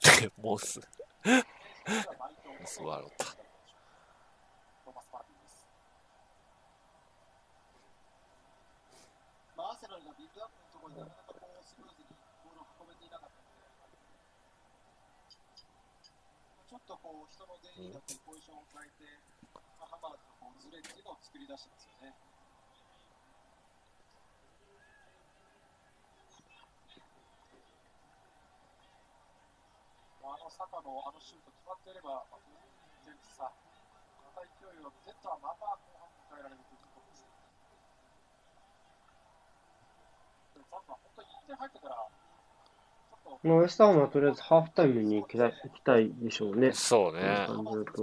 モス。モスワロタ。まあ、アーセナルがビルドアップのところになかなかこうスムーズにボールを運べていなかったので、ちょっとこう人の出入りだったりポジションを変えて、まあ、ハマーズのこうズレっていうのを作り出してますよね。まあ、あのサカのあのシュート決まっていれば、まあ、全然さ、また勢いをゼットはまた後半迎えられるというところです。でもザッカ本当に1点入ってから、まあウエスターハムはとりあえずハーフタイムに行きたい行きたいでしょうね。そうね。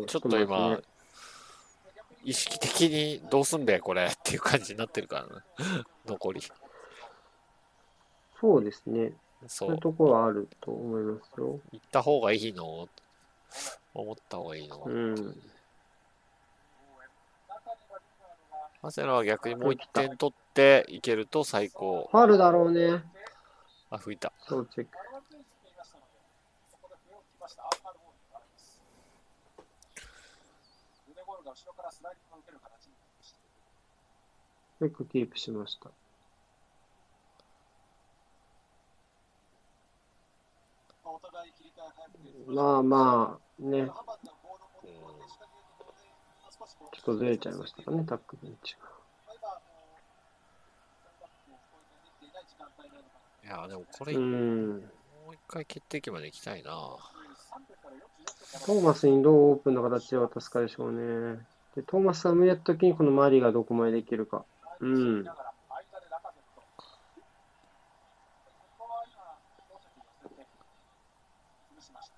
ちょっと今、意識的にどうすんだよ、これっていう感じになってるからな。残り。そうですね。そうそういう。ところはあると思いますよ。行った方がいいの？思った方がいいの？うん。アセナは逆にもう1点取っていけると最高。ファールだろうね。あ、吹いた。そうチェック。したアーカルボールに変わります。ゴールが後ろからスライディングを受ける形になりました。よくキープしました。まあまあ、ね。ちょっとずれちゃいましたかね、タックベンチが。いや、でもこれ、もう一回決定機まで行きたいな。トーマスにどうオープンな形で渡すかでしょうね。で、トーマスさん無理やった時にこのマリがどこまでできるか。うん。間でラカゼット。ここは今、大崎寄せて、潰しました。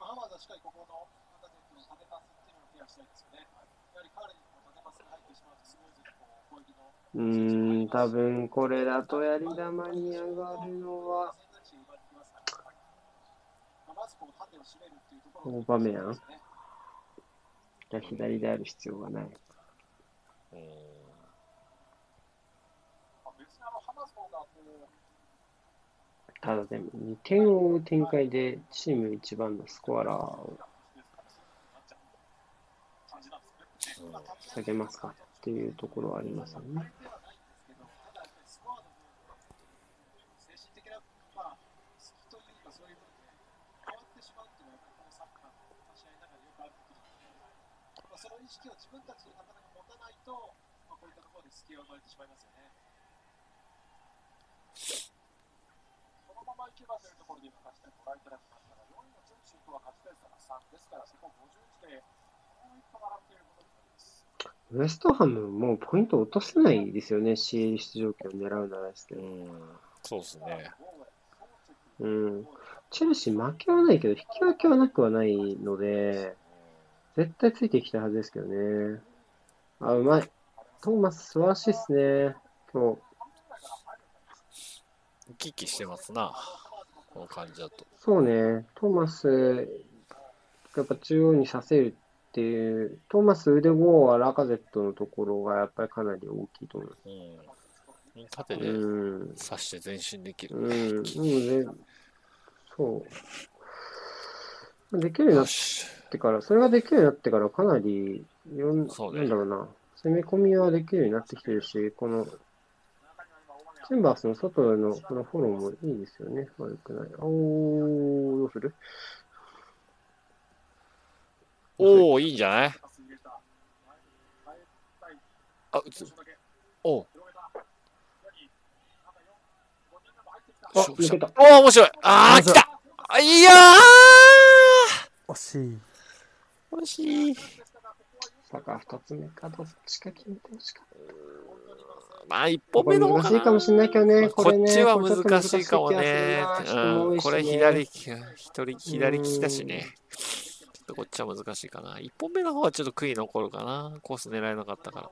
まあ、ハマーズはしっかりここのラカゼットの縦パスっていうのをケアしたいですよね。やはり彼にこう縦パスが入ってしまうと、スムーズにこう攻撃のうーん、多分これだとやり玉に上がるのは、選択肢が生まれてきますから、まあ、まずこう縦を締めるっていうところオーバメヤンですね。じゃあ左である必要がない。ただでも2点を追う展開でチーム一番のスコアラーを下げますかっていうところはありますよね。精神的な、まあ、好きというか、そういう部分で変わってしまうっていうのは、このサッカーの試合の中でよくあることなので、まあ、その意識を自分たちでなかなか持たないと、まあ、こういったところで隙が生まれてしまいますよね。このままいけばというところで今、勝ち点ご覧いただきましたが、4位のチェルシーとは勝ち点差が3ですから、そこ51で、もう一歩並ぶということになります。ウエストハムもうポイント落とせないですよね、CL 出場権を狙うならですけど。うん、そうですね。うん。チェルシー負けはないけど、引き分けはなくはないので、絶対ついていきたいはずですけどね。あ、うまい。トーマス素晴らしいですね。今日。生き生きしてますな。この感じだと。そうね。トーマス、やっぱ中央にさせるっていう、トーマス腕5はラカゼットのところがやっぱりかなり大きいと思います。うん。縦でうん。刺して前進できる。うん。なので、そう。できるようになし。てから、それができるようになってからかなり、よんそうねなんだろうな、攻め込みはできるようになってきてるし、この、チェンバースの外へのこのフォローもいいですよね。悪くない。おー、どうする？おおいいんじゃない？あ、打つ。おうあ、抜けた。おお面白いあー、来たあいや惜しいー惜しい。さか二つ目か、どっちか決めてほしかっまあ、一た。これ本目の方難しいかもしれないけどね。これねっちは難しいかもねこれ左利き、一人左利きだしね。ちょっとこっちは難しいかな。一本目の方はちょっと悔い残るかな。コース狙えなかったから。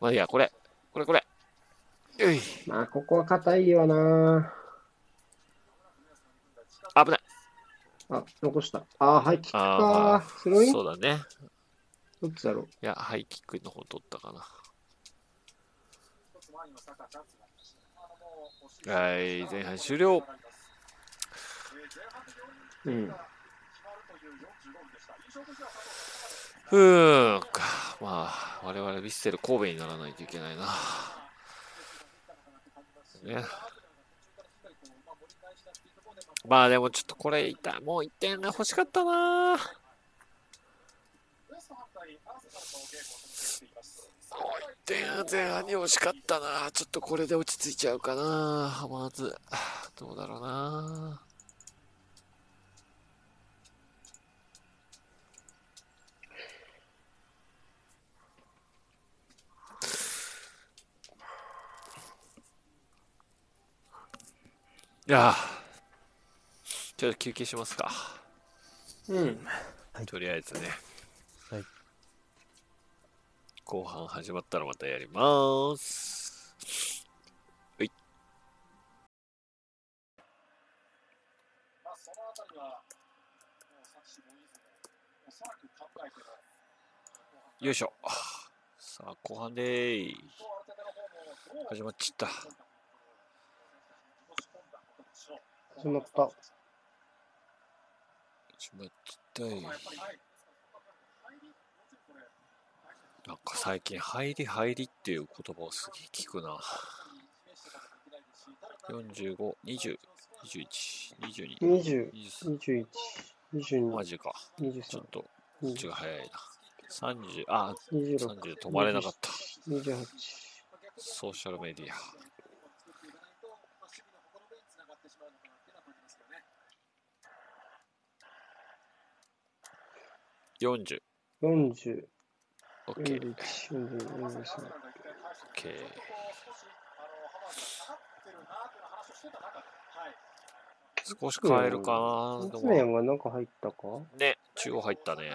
まあいいや、これ。これこれ。まあ、ここは硬いわな。危ない。あ、残した。あ、ハイキックあか。スローインそうだね。どっちだろう？いや、ハイキックの方取ったかな。はい、前半終了。うん。ふーんか。まあ、我々ヴィッセル神戸にならないといけないな。ね。まあでもちょっとこれ痛い。もう1点が欲しかったな。もう1点前半に欲しかったな。ちょっとこれで落ち着いちゃうかな。まず、どうだろうな。いやーちょっと休憩しますか。うん。とりあえずね。はい後半始まったらまたやります。はい。まあ、そのあたりは、もう昨シーズンもおそらく考えての、よいしょ。さあ、後半でー始まっちった。始まった。始まったい。なんか最近、入り入りっていう言葉をすげえ聞くな。45、20。21、22、20、23。21、22、マジか。ちょ23っ、と、こうんっちが早いな。30、あ、26、30止まれなかった。28、ソーシャルメディア。40、40、OK、41、42、43。OK。少し変えるかな。でツメンが中入ったか？ね、中央入ったね。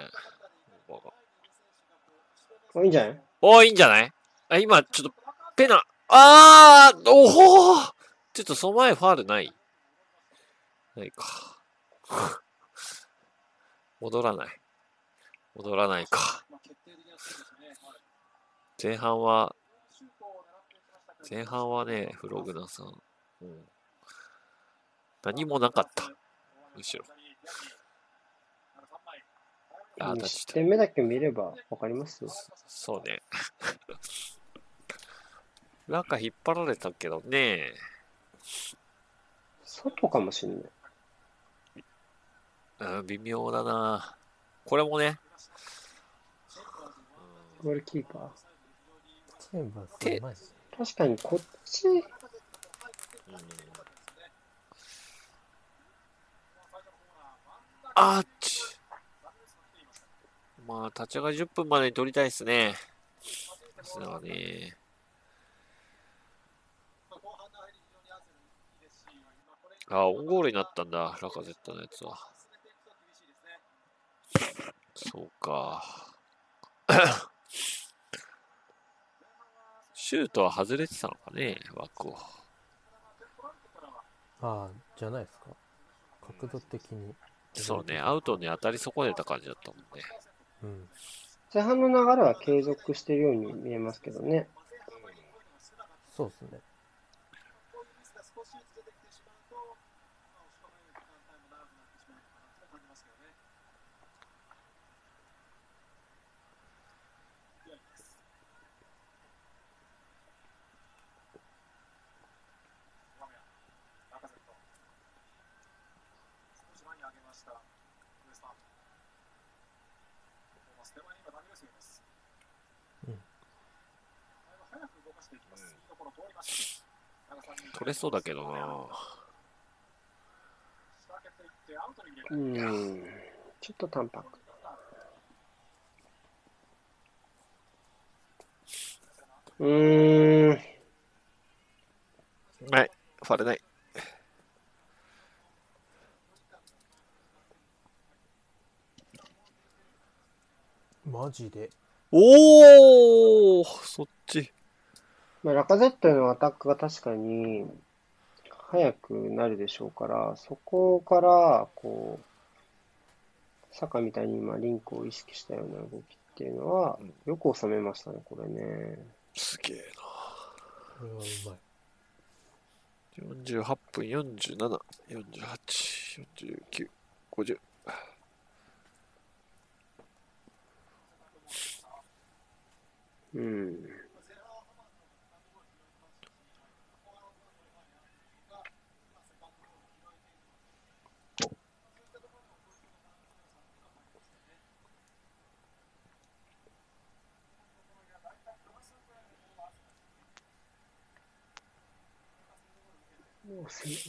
あ、いいんじゃない？おー、いいんじゃない？あ、今、ちょっと、ペナ、あー、おおちょっとその前ファールない？ないか。戻らない。戻らないか。前半は、前半はね、フログナさん。うん、何もなかった。むしろ。あ、だ1点目だけ見ればわかりますそうね。なんか引っ張られたけどね。外かもしんない。うん、微妙だな。これもね。ゴールキーパー。チェンバースうまいし。確かにこっち、うんあっち。まあ、立ち上がり10分までに取りたいですね。ですからね。あ、オンゴールになったんだ、ラカゼットのやつは。そうか。シュートは外れてたのかね、枠を。ああ、じゃないですか。角度的に。そうね、アウトに当たり損ねた感じだったもんね。うん。前半の流れは継続しているように見えますけどね。そうですね。取れそうだけどな。うん。ちょっと淡白。うーん。はい、ファレない。マジで。おおそっち。まあ、ラカゼットへのアタックが確かに速くなるでしょうから、そこから、こう、サカみたいに今リンクを意識したような動きっていうのはうん、よく収めましたね、これね。すげえこれはうまい。な。48分47、48、49、50。うん。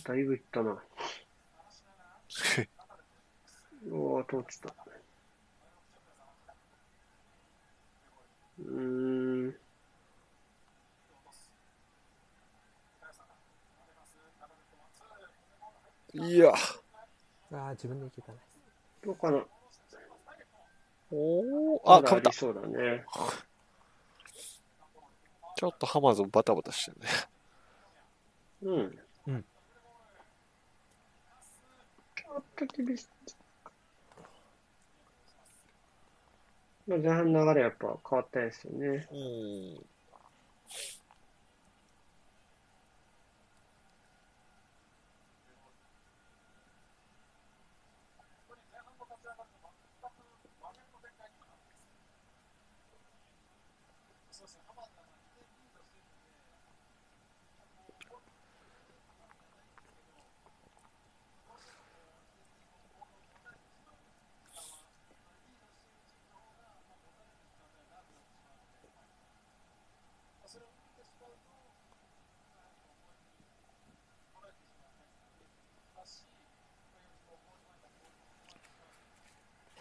だいぶいったな。おー、通ってた。うーん。いや。ああ、自分でいけたね。どうかなおおあ、かぶった。そうだね。ちょっとハマゾンバタバタしてるね。うん。うん。ちょっと厳しい。まあ、前半の流れやっぱ変わったですよね。うん。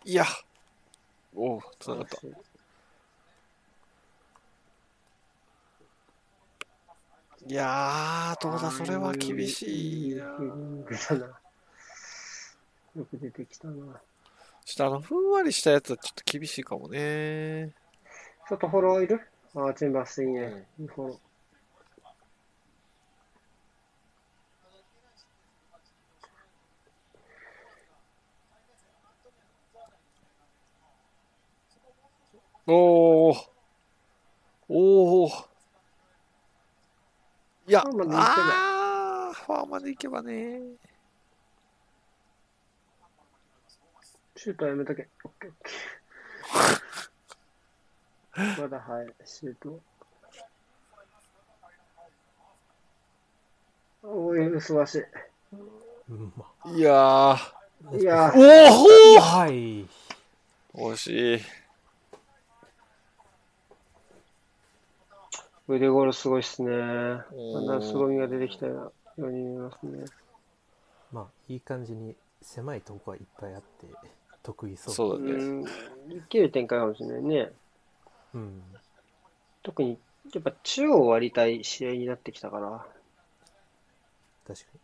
いや。おう、つながった。いやー、どうだ、それは厳しいな。よく出てきたな。ちょっとあの、ふんわりしたやつはちょっと厳しいかもね。ちょっとフォローいる？あー、チェンバースいいね。フォロー。おー。おー。いや、ファーまで行けばあー、ファーまで行けばね。シュートはやめとけ。オッケーオッケー。まだはい、シュート。おい、嘘わしい。うんまいやー。いやー、おおはい惜しい。腕ゴールすごいっすね。おだーんだん凄みが出てきたように見えますね。まあいい感じに狭いとこがいっぱいあって得意そうそうだね。うん、いける展開かもしれないね。うん特に、やっぱ中央を割りたい試合になってきたから。確かに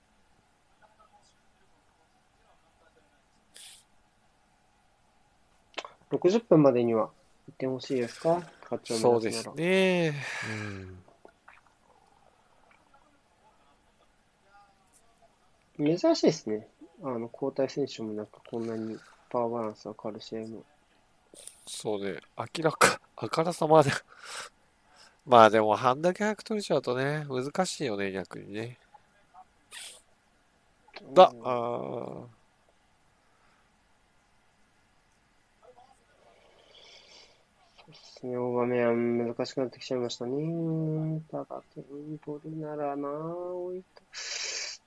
60分までには行ってほしいですか？そうです。ね。うん珍しいですね。あの、交代選手もなく、こんなにパワーバランスが変わる試合も。そうね。明らか、あからさまで。まあでも、半だけ早く取れちゃうとね、難しいよね、逆にね。だ、あーですね、大場面難しくなってきちゃいましたね。ただ、点取るならな、置いた。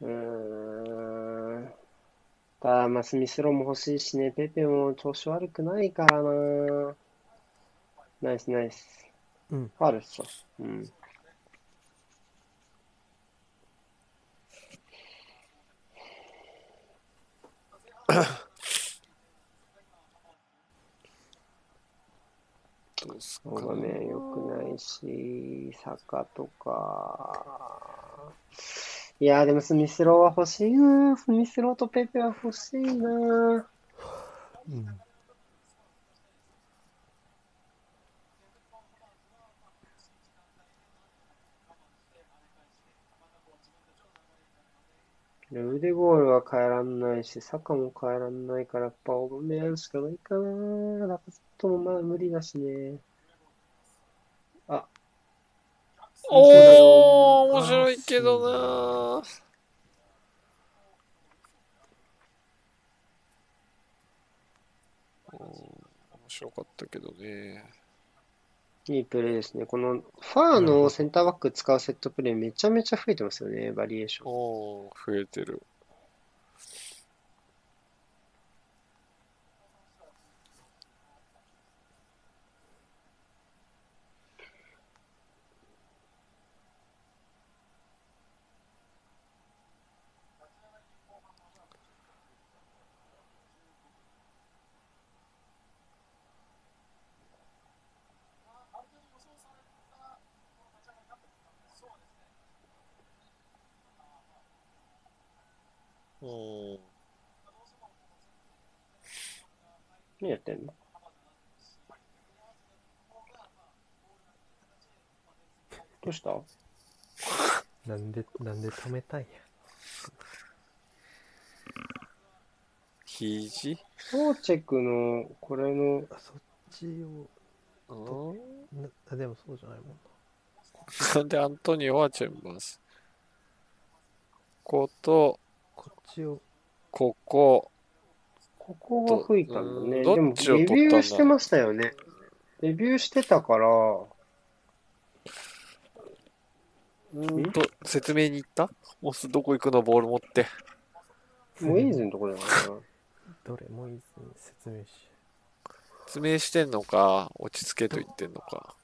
うーん。ただ、まあ、スミスローも欲しいしね、ペペも調子悪くないからな。ナイス、ナイス。うんファウルっしょ。うん。どうすか大場面良くないし、坂とか。いやー、でもスミスローは欲しいな。スミスローとペペは欲しいな。うんで腕ゴールは変えらんないし、サカも変えらんないから、やっぱオバメヤンしかないかな。トもまあ無理だしね。あ。おー、面白いけどなうん面白かったけどね。いいプレーですね。このファーのセンターバック使うセットプレーめちゃめちゃ増えてますよね、バリエーション。おー、増えてる。うん。何やってんのどうした？なんでなんで止めたんや？肘？ソーチェクの、これの、あそっちをうんなあでもそうじゃないもんな。んでアントニオはチェンバース。こと、こっちを。ここ、ここが吹いたんだね。どでも、どっちを取ったんだ？レビューしてましたよね。レビューしてたから、うんと、説明に行った？モスどこ行くのボール持って。モイーズのところだからな。どれもいいですね説明し説明してんのか、落ち着けと言ってんのか。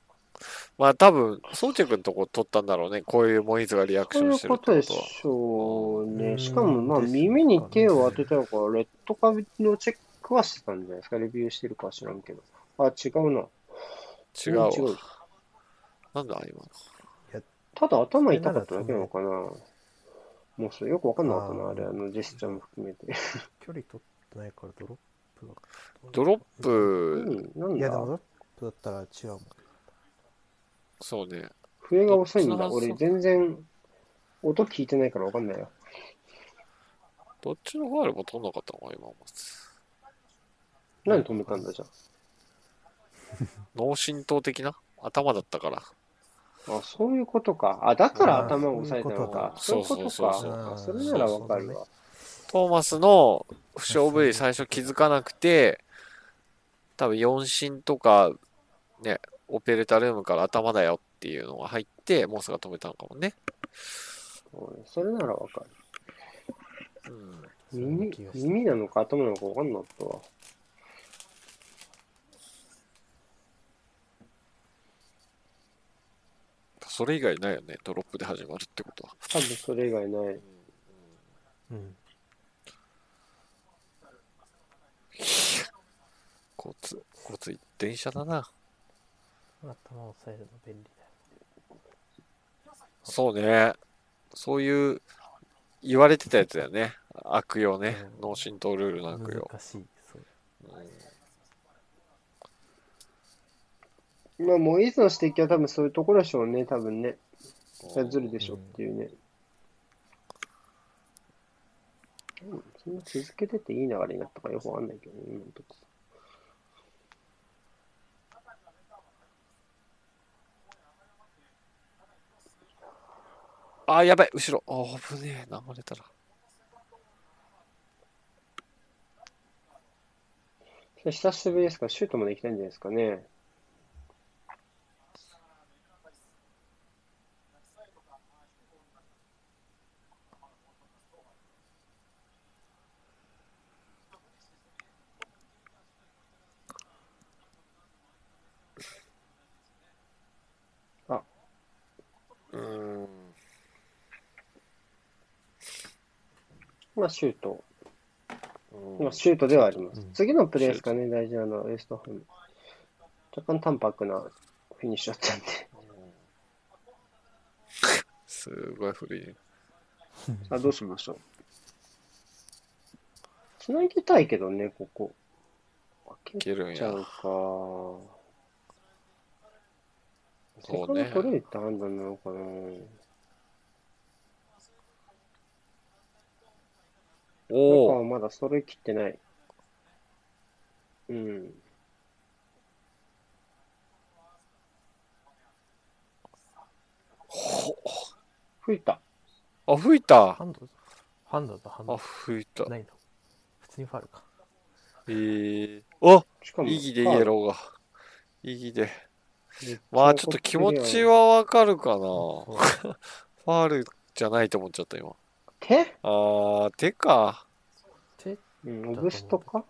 まあ多分、ソーチェクのとこ取ったんだろうね。こういうモイーズがリアクシそういョンしてるうことでことは。しょうね。うんしかも、まあ、ですかね耳に手を当てたから、レッドカードのチェッ食わしてたんじゃないですか？レビューしてるかは知らんけど。あ、違うな。違うわ。違う。なんだ、今の。ただ頭痛かっただけなのかな。もうそれよくわかんなかったな、あれ、あのジェスチャーも含めて。距離取ってないからドロップだドロップ、うん、なんいやでもだドロップだったら違うもんそうね。笛が遅いんだ。俺全然音聞いてないからわかんないよ。どっちのファールも取んなかったのか、今も。何止めたんだじゃ脳震盪的な？頭だったから。あ。あ、そういうことか。あ、だから頭を押さえたのか。そそうういうことそうか。そうそうあそれならわかるわ。トーマスの負傷部位最初気づかなくて、多分4進とか、ね、オペレータールームから頭だよっていうのが入って、モスが止めたのかもね。うんそれならわかる。うん。耳耳なのか頭なのかわかんなかったわ。それ以外ないよね、ドロップで始まるってことは。多分それ以外ない。うん交通、交通、電車だな。頭を押さえるの便利だよそうね。そういう、言われてたやつだよね。悪用ね。うん脳震盪ルールの悪用。難しいそうまあ、もういつの指摘は多分そういうところでしょうね、多分ね。それずるでしょっていうね。うんそんな続けてていい流れになったかよくわかんないけどね、今のとこ。あー、やばい、後ろ。あー、危ねえ、流れたら。久しぶりですか？ら、シュートまで行きたいんじゃないですかね。まあ、シュート。うんまあ、シュートではありますうん。次のプレーですかね、大事なのは、ウエストハム。若干淡白なフィニッシュだったんで。すごい古いね。さあ、どうしましょう。つなぎたいけどね、ここ。いけるんやちゃう。か。セカンドそうね取れるって判断なのかな。お中おはまだ揃い切ってない。うん。吹いた。あ、吹いたハンドハンドだハンあ、ド吹いた。ないの普通にファウルかえー、おしかも、意義でイエローが。意義で。まあちょっと気持ちはわかるかな。ファールじゃないと思っちゃった今。手？あー、手か。手？うん、オブストか？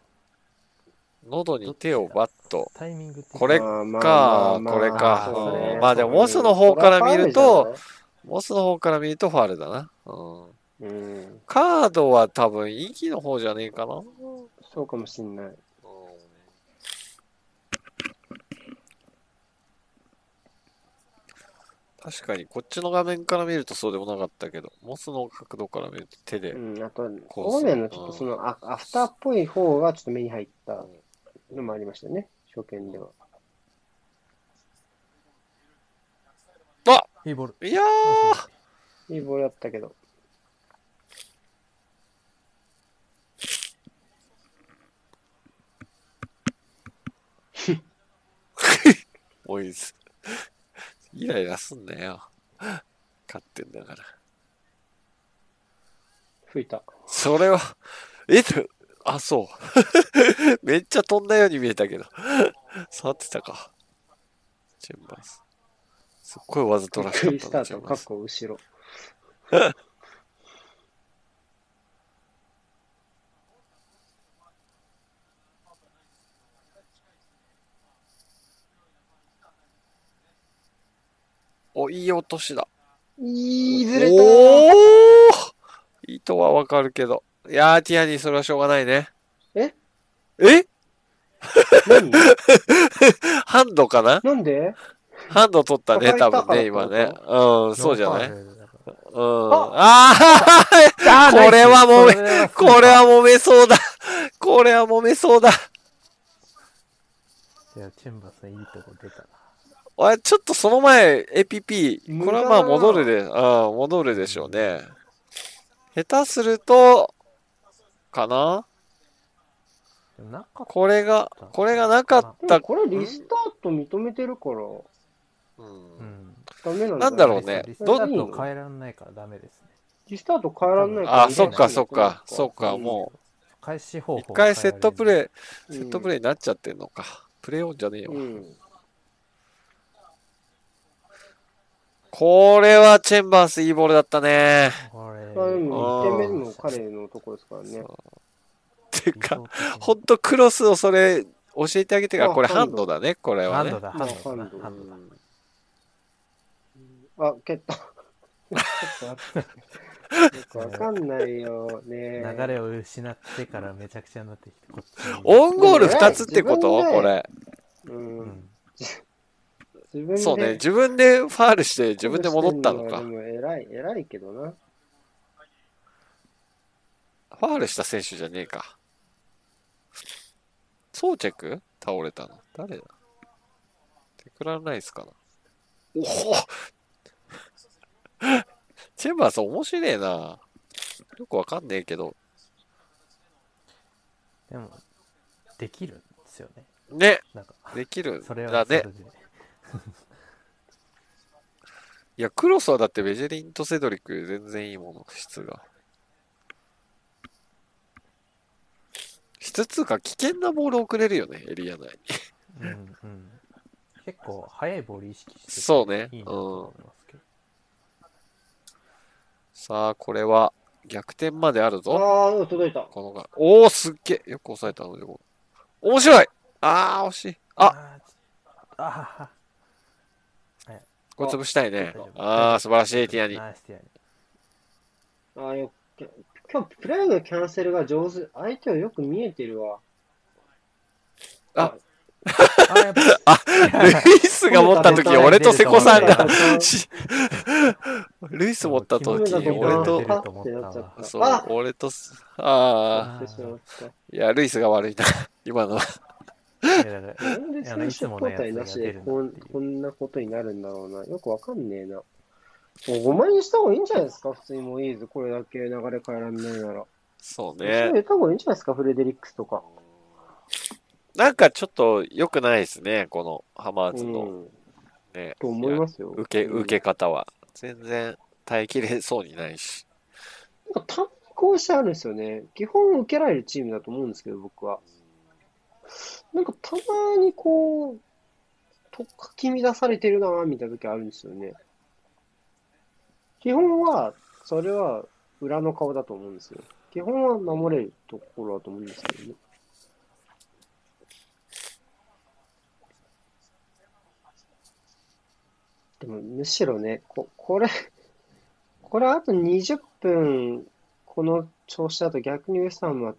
喉に手をバッと。タイミング的にこれまあまあかまあまあこれかそうねうんまあでもモスの方から見ると、モスの方から見るとファールだな。うん。うん、カードは多分、意義の方じゃねえかな。そうかもしんない。確かに、こっちの画面から見るとそうでもなかったけど、モスの角度から見ると手で。うん、あと、こうする大家のちょっとそのアアフターっぽい方がちょっと目に入ったのもありましたね、初見では。いいボールいやーいいボールだったけど。おいず。イライラすんなよ。勝ってんだから。吹いた。それは、えっと、あ、そう。めっちゃ飛んだように見えたけど。触ってたか。チェンバース。すっごいわざとらしかったな、スタート、かっチェンバース。こ後ろ。お、いい落としだ。いい、ずれたおー意図はわかるけど。いやー、ティアニー、それはしょうがないね。え？え？何？ハンドかな？なんで？ハンド取ったね、あ多分ね、入今ね。うん、そうじゃないうん。ああこれはもめ、これは揉めそうだ。これは揉めそうだ。いや、チェンバースいいとこ出たな。あれ、ちょっとその前、APP、これはまあ戻るで、うん、戻るでしょうね。下手すると、かな？これが、これがなかった。これリスタート認めてるから、うんうん。ダメなんなんだろうねリスタどート変えらんないからダメですね。リスタート変えらんないから。あ、そっかそっか、そっか、も開始方う、法一回セットプレイ、うんセットプレイになっちゃってんのか。プレイオンじゃねえよ。うん。これはチェンバースいいボールだったね。これ、まあでもあー1点目彼のとこですからね。っていうか、ほんとクロスをそれ教えてあげてから、これあハンドだね、これはねハンド。だ、ハンドハンドだ。あ、蹴った。ちょっと待って。よくわかんないよね。流れを失ってからめちゃくちゃになってきて、こっちに。オウンゴール2つってこと？これ。う。うんん。自分で。そうね、自分でファールして自分で戻ったのかで。も偉い、偉いけどな。ファールした選手じゃねえか。ソーチェク？倒れたの誰だ？テクランライスかなおお チェンバース面白えな。よくわかんねえけど。でも、できるんですよね。ね、なんか、できるんそれだね。いや、クロスはだってベジェリンとセドリック全然いいもの、質が。質つうか危険なボール送れるよね、エリア内に。うんうん。結構、速いボール意識しててそうねいいなと思いますけど。さあ、これは逆転まであるぞ。ああ、届いた。このが。おお、すっげえ。よく抑えたので。面白いああ、惜しい。あ、あー、あこれ潰したいねああ、素晴らしい、ティアニ。ナイスティアニ。ああ、よ今日プレーのキャンセルが上手。相手をよく見えてるわ。ああ、ルイスが持った時、俺と瀬古さんが ルイス持った時、俺とそうあ、俺とす、ああ。いや、ルイスが悪いな、今のは。なんであのいつ選手ものやつ交代なしでこんこんなことになるんだろうな。よくわかんねえな。もう5万円にした方がいいんじゃないですか普通にもういいぞ。これだけ流れ変えらんないなら。そうそうね入。れた方がいいんじゃないですかフレデリックスとか。なんかちょっと良くないですね、このハマーズのうん。ね、と思いますよ。受け、うん受け方は。全然耐えきれそうにないし。なんか単行してあるんですよね。基本受けられるチームだと思うんですけど、僕は。なんかたまにこう、とっかき乱されてるな、みたいな時あるんですよね。基本は、それは裏の顔だと思うんですよ。基本は守れるところだと思うんですけどね。でも、むしろね、こ、これ、これあと20分、この調子だと逆にウエスタンは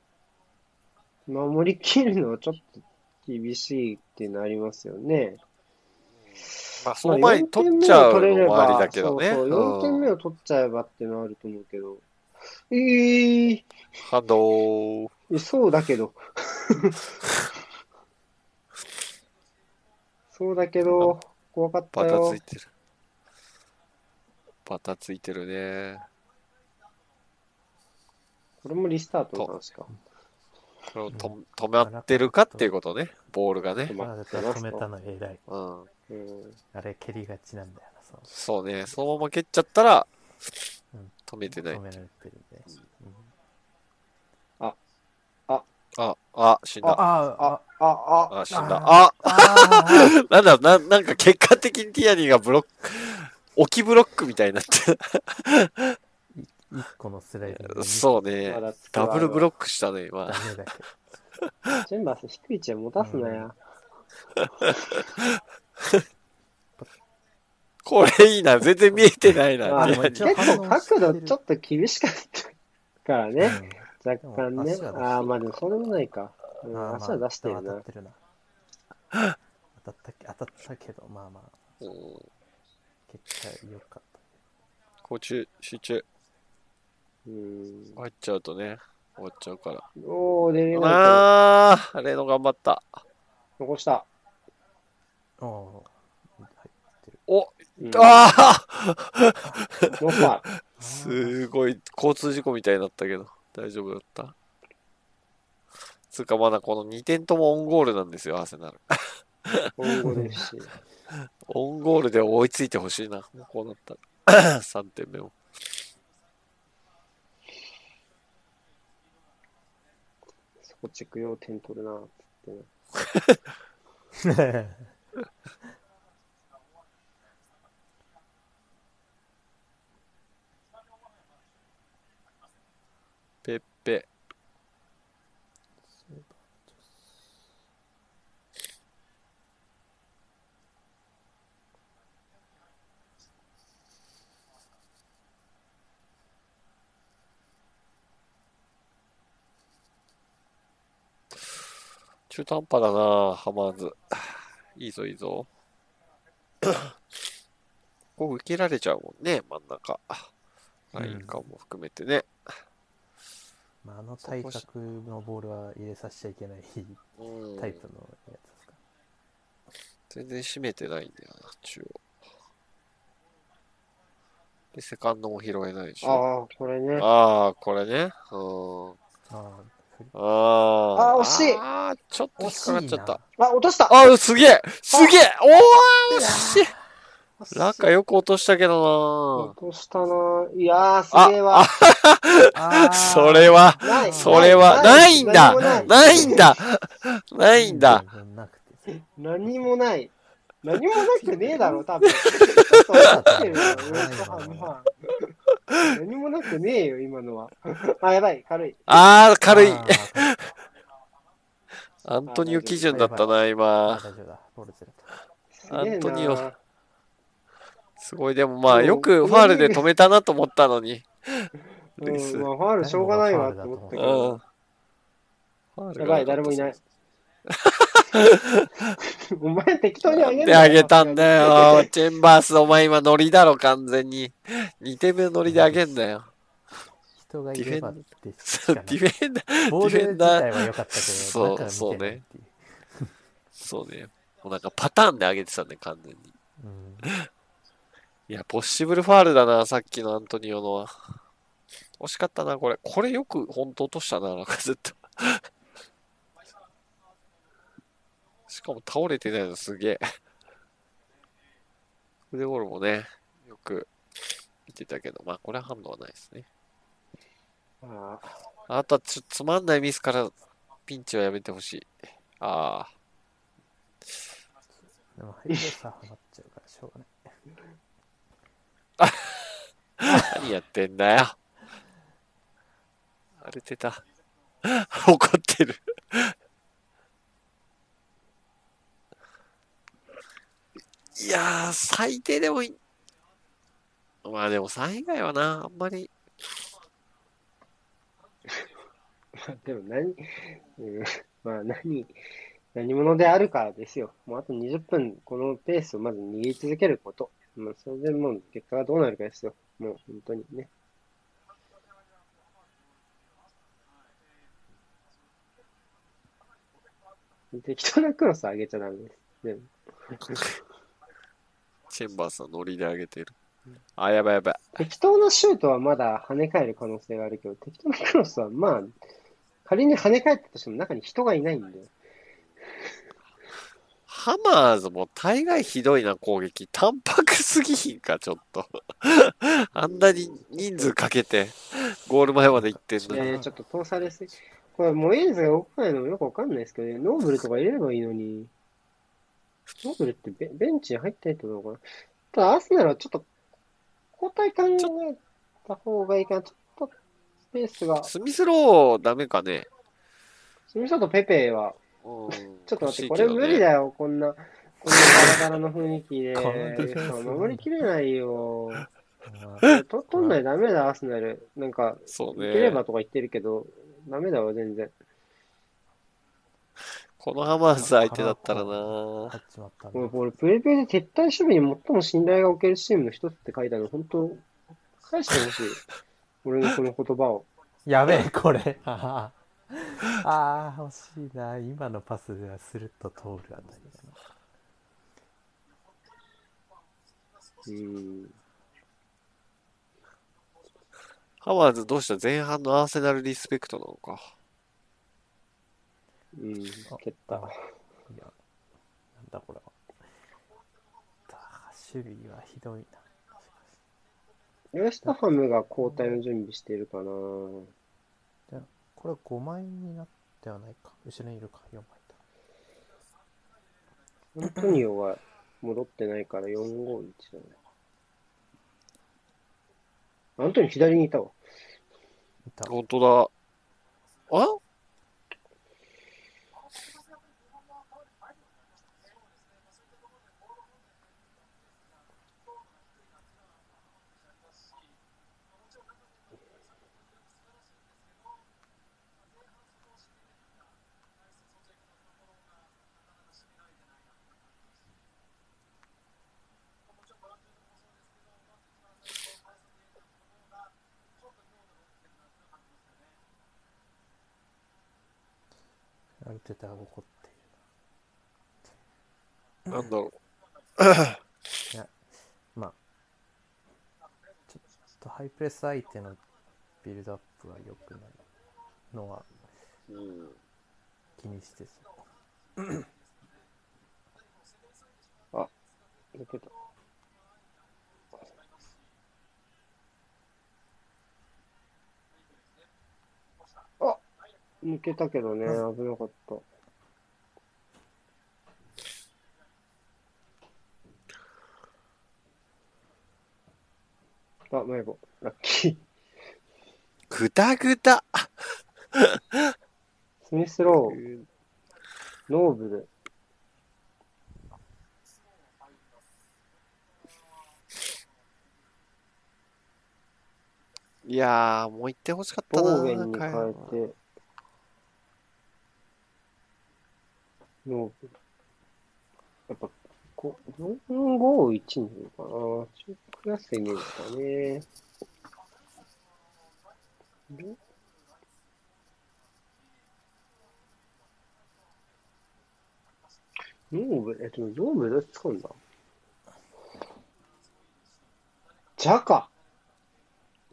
守りきるのはちょっと厳しいってなりますよね。まあ、その前に取っちゃうのもありだけどね。そうそう、4点目うんを取っちゃえばってのはあると思うけど。えー、ハンドー。そうだけど。そうだけど、怖かったよバタつい。てる。バタついてるね。これもリスタートの話か。これをと止まってるかっていうことね。ボールがね。止めたの偉い。うん。うん。あれ、蹴りがちなんだよな、そう。そうね。そのまま蹴っちゃったらうん、止めてない止。められてるんで。うんあ、あ、死んだ。あ、あ、あ、あ、あ、死んだ。あああ、なんだ、な、なんか結果的にティアニーがブロック、置きブロックみたいになって一個のスライディングそうねダブルブロッックしたね、今ダ。メだけク。チェンバース低い位置は持たすなや。これいいな。全然見えてないな。あティアニでも一応ー結構角度ちょっと厳しかったからね。ど。若干ねああ、まあでもそれもないか。うんまあまあ足は出してるな当たっ。てるな 当たったけ当たったけどまあまあうん。結果良かった集中、集中。うん。入っちゃうとね、終わっちゃうから。おー、出れないあー、レノ頑張った。と。残した。おおー入ってるお、うんあ。すごい、交通事故みたいになったけど、大丈夫だったつうかまだこの2点ともオンゴールなんですよ、アーセナル。今後ですし。オンゴールで追いついてほしいな、もうこうなったら。3点目を。こチェック用点取るな、つってね。ペッペ。中途半端だな、ハマーズ。いいぞ、いいぞ。ここ受けられちゃうもんね、真ん中。ライン間も含めてね。まあ、あの体格のボールは入れさせちゃいけないうんタイプのやつですか全然締めてないんだよな、中央。で、セカンドも拾えないでしょ。ああ、これね。ああ、これね。うん。ああああ。あー惜しい。ああ、ちょっと引っかかっちゃった。あ、落とした。あー、すげえ。すげえ。おー惜しい。ラッカよく落としたけど落としたな。いやー、すなげえわ。あ、それは、ない。それは、ない。んだ。何もない。ないんだ。ないんだ。全然なくて何もない。何もなくねえだろ、多分。何もなくねえよ、今のは。あ、やばい、軽い。ああ、軽い アントニオ基準だったな、あ今。アントニオな。すごい、でもまあ、うんよくファールで止めたなと思ったのに。うん、まあ、ファールしょうがないわって思ったけうん。ど。ファールやばい、誰もいない。お前適当にあげんであげたんだよ。チェンバース、お前今ノリだろ、完全に。2点目のノリであげんだよ。人がいればってかないディフェンダー、ボール自体は良かったけどそう中見てないっていうそうね。もうなんかパターンで上げてたね、完全に。うんいや、ポッシブルファールだな、さっきのアントニオのは。惜しかったな、これ。これよく本当落としたな、なんかずっと。しかも倒れてないのすげえ。腕ゴールもね、よく見てたけど、まあこれは反応はないですね。ああとはちょっとつまんないミスからピンチはやめてほしい。ああ。でもハイドさハマっちゃうからしょうがない 何やってんだよ。荒れてた。怒ってる。いやー、最低でもいい。まあでも災害はな、あんまり。あ、でも何、うん、まあ何、何者であるかですよ。もうあと20分、このペースをまず握り続けること。まあ、それでもう結果がどうなるかですよ。もう本当にね。適当なクロス上げちゃダメです。でも チェンバースのノリで上げてる。あ、やばいやばい。適当なシュートはまだ跳ね返る可能性があるけど、適当なクロスはまあ、仮に跳ね返ったとしても中に人がいないんで。ハマーズも大概ひどいな、攻撃。淡白すぎひんか、ちょっと。あんなに人数かけて、ゴール前まで行ってんのに。いやいや、ちょっと通されすぎ。これ、モイーズが動かないのもよくわかんないですけどね、ノーブルとか入れればいいのに、ノーブルってベベンチに入ってないってことなのかな。ただ、アーセナルはちょっと、交代考えた方がいいかな。ちょっと、スペースが、スミスローダメかね。スミソとペペは、うん、ちょっと待って、これ無理だよ、こんな、こんなガラガラの雰囲気で。守りきれないよ。まあと取んないとダメだ、アーセナル。なんか、そういければね。とか言ってるけど、ダメだわ、全然。このハマーズ相手だったらな始まったん俺、で。俺プレペで撤退守備に最も信頼がおけるチームの一つって書いたの、本当返してほしい。俺のこの言葉を。やべえ、これ。あーあー、欲しいな。今のパスではスルッと通るあたりだな。うん。ハマーズどうした？前半のアーセナルリスペクトなのか。うん。あ蹴った。あいや、なんだこれは。守備はひどいな。ウェストハムが交代の準備しているかな。でこれ5枚になってはないか。後ろにいるか、4枚だ。アントニオは戻ってないから451だね。アントニオ左にいたわ。いた。本当だ。あ？アルテタが怒っているなんだろ いや、まあ、ちょっとハイプレス相手のビルドアップは良くないのはうん。気にしてそう。抜けた。あ抜けたけどね、危なかった。あ、迷子。ラッキー。う。ぐだぐだ。スミスロー、ノーブル。いやー、もう一点欲しかったなボーウェンに変えて、やっぱ、こ451になるかな。ちょっとクラスイメージだね。ノーブ、えっと、ノーブどうやって使うんだジャカ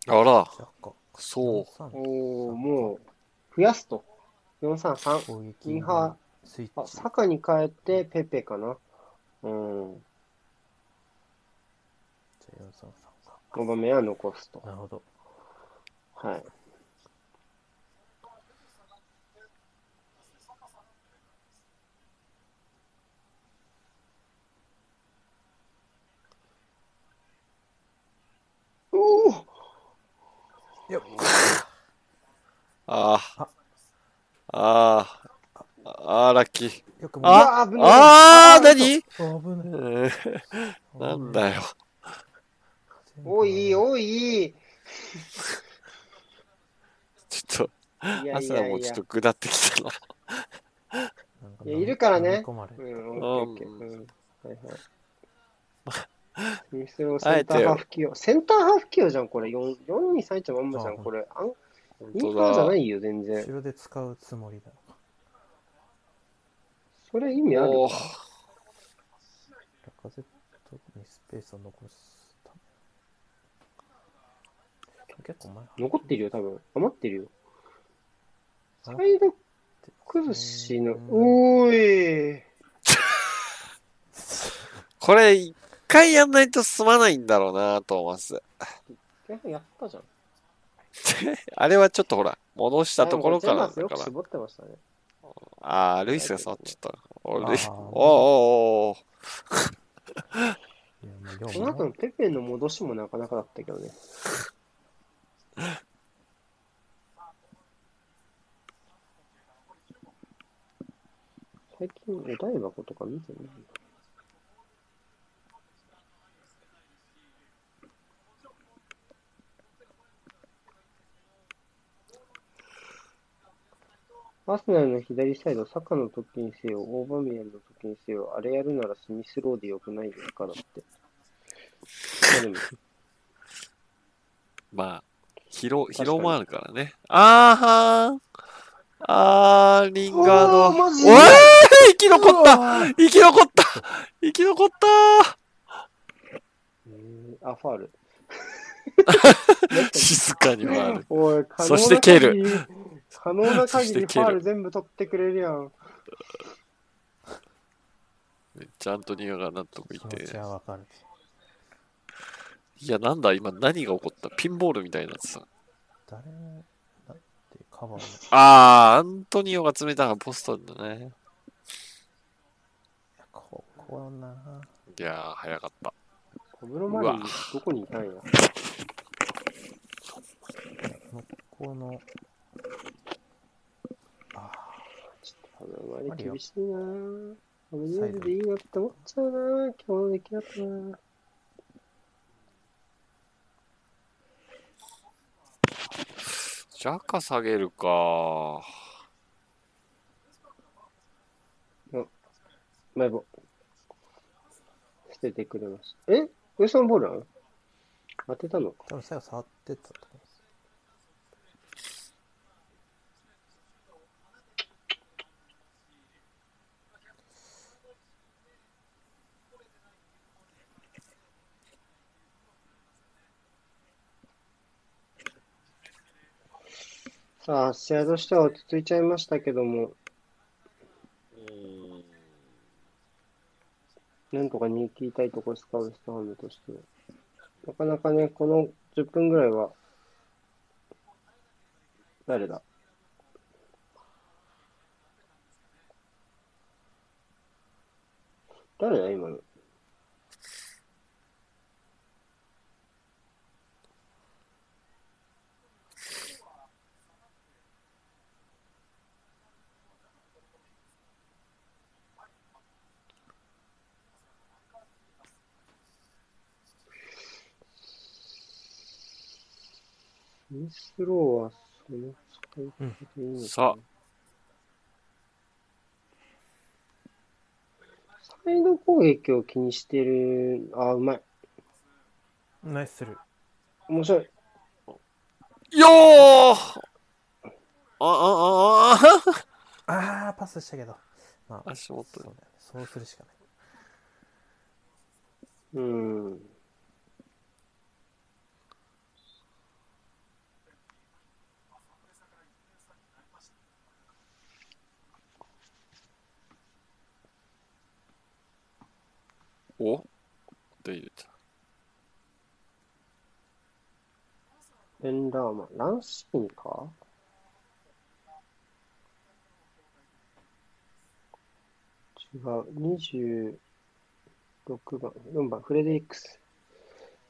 あら、そう。4-3おー、もう、増やすと。433。攻撃ミー、スイッチ。サカに変えてペペかな。うん。じゃあ4-3-3か。5番目は残すと。なるほど。はい。おおよっあーああー。あー、ラッキー。よくうあわ危ないあー、ー何？危なんなんだよ。おい、おい。ちょっと、いやい朝もちょっ。とぐだってきたな。いやいるからねうん、オッケーオッケー。うん。はいはい。センターハーフ起用。センターハーフ起用じゃん、これ。4、4に3一まんまじゃん、これ。あん？本インハーじゃ。ないよ、全然。後ろで使うつもりだ。それ意味あるおーかラカゼットにスペースを残すため。結構前残ってるよ、多分。余ってるよ。サ余イド崩しの、うんおーい。これ、一回やんないと済まないんだろうな、トーマス。ややったじゃん。あれはちょっとほら、戻したところからだから。スよく絞ってましたね。ああ、ルイスが触っちゃった。おルイあーおーおーおーいやもうこの後のペペの戻しもなかなかだったけどね。最近、お台箱とか見てない？アーセナルの左サイド、サカの時にせよ、オーバメヤンの時にせよ、あれやるならスミスローでよくないですかだって。まあ疲労、疲労もあるからね。あーはーあー、リンガード。うわーおい生き残った生き残った生き残ったえーあ、ファール。静かに回る。おい、可能そなして蹴る。可能な限りファール全部取ってくれるやん。めっちゃアントニオが納得い気持ちて。はわかる。いや、なんだ、今何が起こった？ピンボールみたいになってた。誰も、なんてカバーの。あー、アントニオが詰めたのがポストだね。いやここな。いやー、早かった。小室マリン、どこにいたんや？ここの。あちょっと小室マリン厳しいなぁ。オムニーズでいいなって思っちゃうなぁ。今日の出来だったなぁ。ジャカ下げるか。マイボ。捨ててくれました。え？ウエストンボールなの？当てたの？か多分最後触ってったとあ、試合としては落ち着いちゃいましたけども、なんとか逃げ切りたいところですか、ウエストハムとしては。なかなかね、この10分ぐらいは、誰だ？誰だ、今の？ミスローはその使い方でいいのかな、さサイド攻撃を気にしてる、あ、うまい。ナイススルー。面白い。よーあ、あ、あ、あ、ああ、パスしたけど。まあ、足元そうだよね。そうするしかない。うん。お？で入れた。ベンダーマン。ランシーンか？違う。26番、4番、フレデリックス。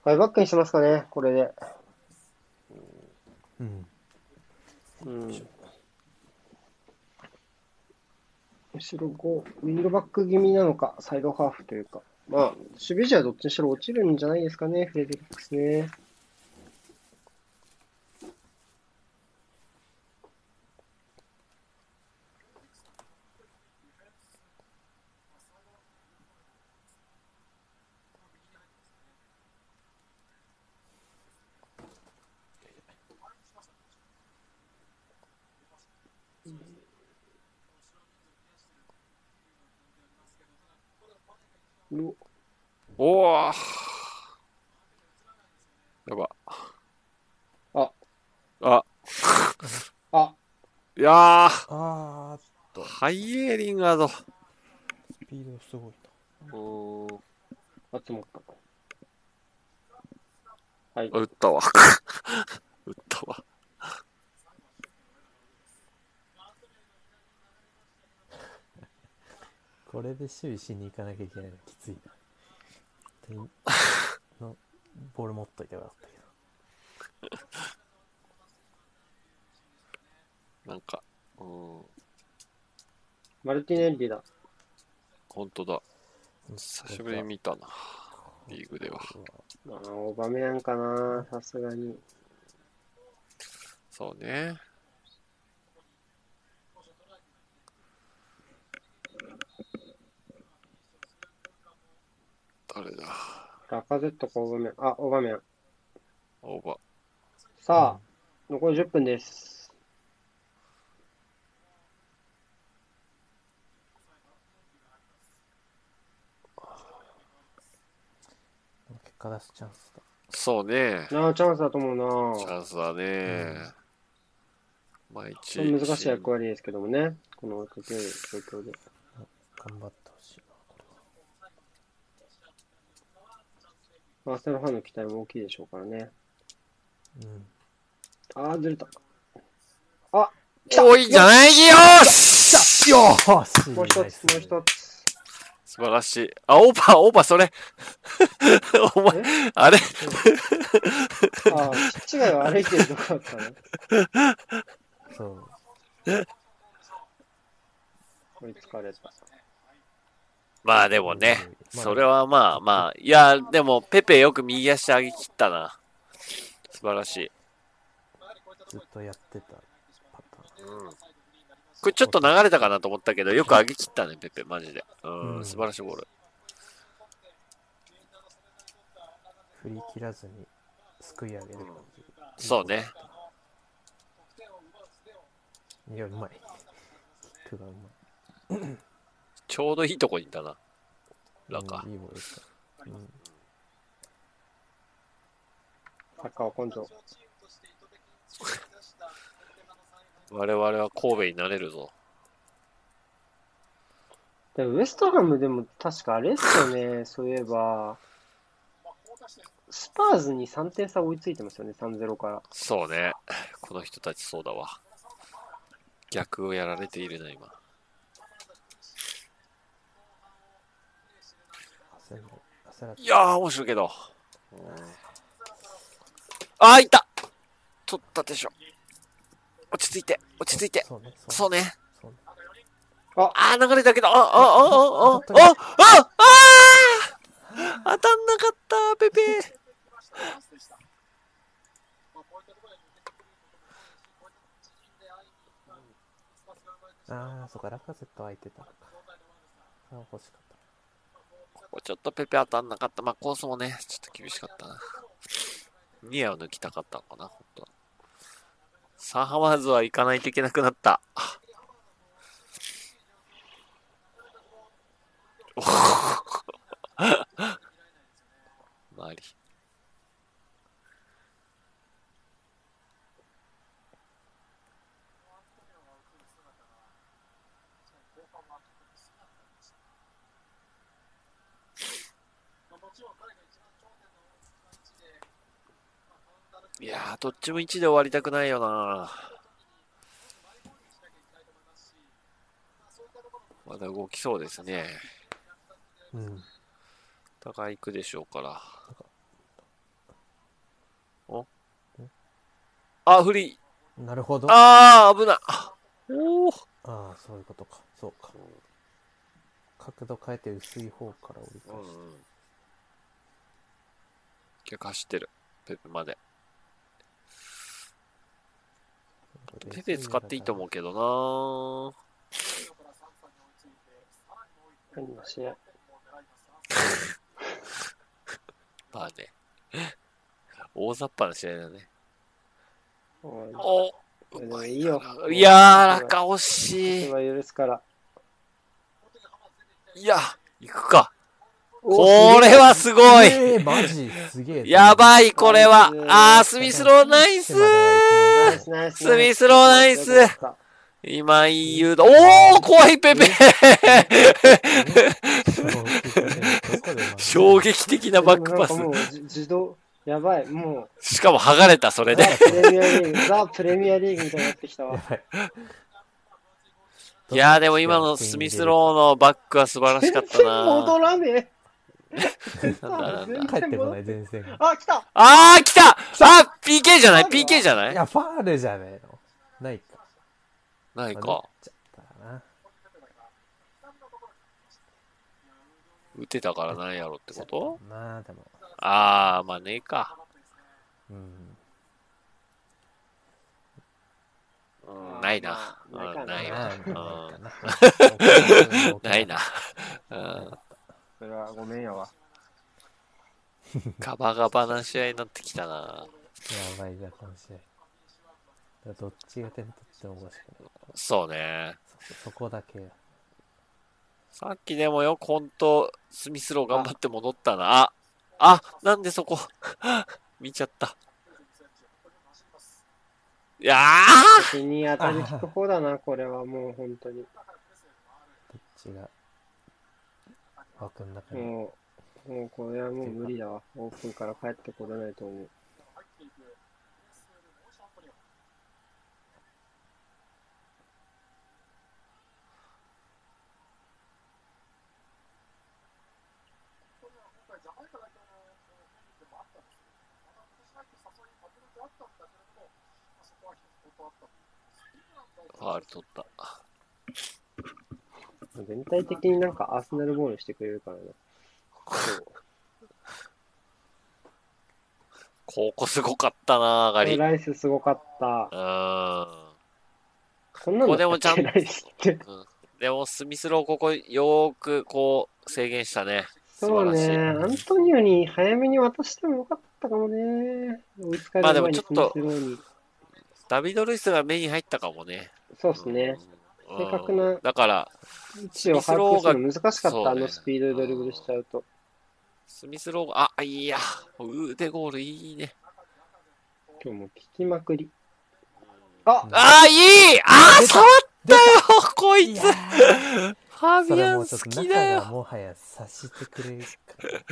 ファイバックにしてますかね、これで。うん。うん。後ろ5、ウィンドバック気味なのか、サイドハーフというか。まあ、守備時はどっちにしろ落ちるんじゃないですかね、フレデリックスね。うおおーやば。あ、あ、あ、いやー、あーっと、ハイエーリンガード。スピードすごいと。うーん集まった。はい。あ打ったわ。打ったわ。これで守備しに行かなきゃいけないのきついな。本当にのボール持っといてよかったけど。なんか、うん、マルティネッリだ。本当だ。久しぶりに見たな。リーグでは。ああ、オバメヤンかな、さすがに。そうね。誰だラカゼットかオバメン。あ、オバメン。オーバー。さあ、残り10分です。結果出すチャンスだ。そうね。なあ、チャンスだと思うな。チャンスだね。毎日。ちょっと難しい役割ですけどもね。この状況で。頑張ってほしいな、こアーセナルファンの期待も大きいでしょうからね。うん。あー、ずれた。多いんじゃないよーしよーしもう一つ、もう一つ。素晴らしい。あ、オーバー、オーバー、それ。お前、あれ？あー、ちっちが歩いてるとこだったね。そう。追いつかれた。まあでもね、まあそれはまあまあ、いや、でも、ペペよく右足上げ切ったな。素晴らしい。ずっとやってたパターン。うん。これちょっと流れたかなと思ったけど、よく上げ切ったね、ペペ、マジで。うん、うん素晴らしいボール。振り切らずにすくい上げる感じ。そうね。いや、うまい。キックがうまい。ちょうどいいとこにいたな。なんかう、いいボールた。うん。サッカーは根性。我々は神戸になれるぞ。でもウエストハムでも確かあれですよね、そういえば、スパーズに3点差追いついてますよね、3-0から。そうね。この人たちそうだわ。逆をやられているな、今。焦る焦らずいやー、面白いけど。うんあー、いった取ったでしょ。落ち着いて、落ち着いて。そうね。あー、流れたけど、あ、あ、あ、あ、あ、あ、あ、あ、あ当たんなかった、ペペ。ああ、そうか、ラカゼット空いてたのか。あー欲しかった。こちょっとペペ当たんなかった。まあ、コースもね、ちょっと厳しかったな。ニアを抜きたかったのかな、本当は。サンハワーズは行かないといけなくなった。お マリ。いやー、どっちも1で終わりたくないよな。まだ動きそうですね。うん。お互い行くでしょうから。お？あ、フリー。なるほど。あー、危ない。おー。ああ、そういうことか。そうか。角度変えて薄い方から折り返して。うんうん。結構走ってる。ペペまで。ペペ使っていいと思うけどな何の試合まあね。大雑把な試合だね。おいおでもいいよ。いやー、落下惜しい。は許すから。いや、行くか。おこれはすごい。えー、マジすげえ。やばい、これはあー、スミスローナイススミスローナイス今いい誘導。おー、怖いペペ衝撃的なバックパス自動、やばい、もう、しかも剥がれた、それザ・で。プレミアリーグ、ザ・プレミアリーグみたいになってきたわ。いやー、でも今のスミスローのバックは素晴らしかった戻な。らねなんだなんだ。帰ってこない、前線が。え。あ、来たあー、来たあ、PK じゃない ?PK じゃない？いや、ファールじゃねえの。ないか。ないかまあなっ。ちゃったな。打てたからなんやろってこと？まあ、でも。あー、まあねえか。うん。うん、ないな。うないな。ないな。うん。それはごめんやわ。ガバガバな試合になってきたな。やばいじゃん、この試合。だからどっちが点取ってもおかしくない。そうね。そそこだけ。さっきでもよ、ほんと、スミスロー頑張って戻ったな。あ、あ、なんでそこ、見ちゃった。いやー敵に当たり引く方だな、これはもう本当に。どっちが枠の中に。もう、もうこれはもう無理だわ。オープンから帰ってこれないと思う。ファール取った。全体的になんかアーセナルボールしてくれるからな。ここすごかったな、上がり。うライスすごかった。ーん。こんなのでもちゃんライスって。でも、スミスローここ、よーく、こう、制限したね。素そう。ね。アントニオに早めに渡してもよかったかもね。追いつかまあでれる前にもちょっとスミスローにダビド・ルイスが目に入ったかもね。そうですね。うん正確なだから、位置を把握するの難しかった、あのスピードでドリブルしちゃうと。スミスローが、あ、いや、腕ゴールいいね。今日も聞きまくり。ああー、いい！あー、触ったよこいつ。フいやー。ァビアン好と中がきだよ。もはや察してくれるか。ら言っ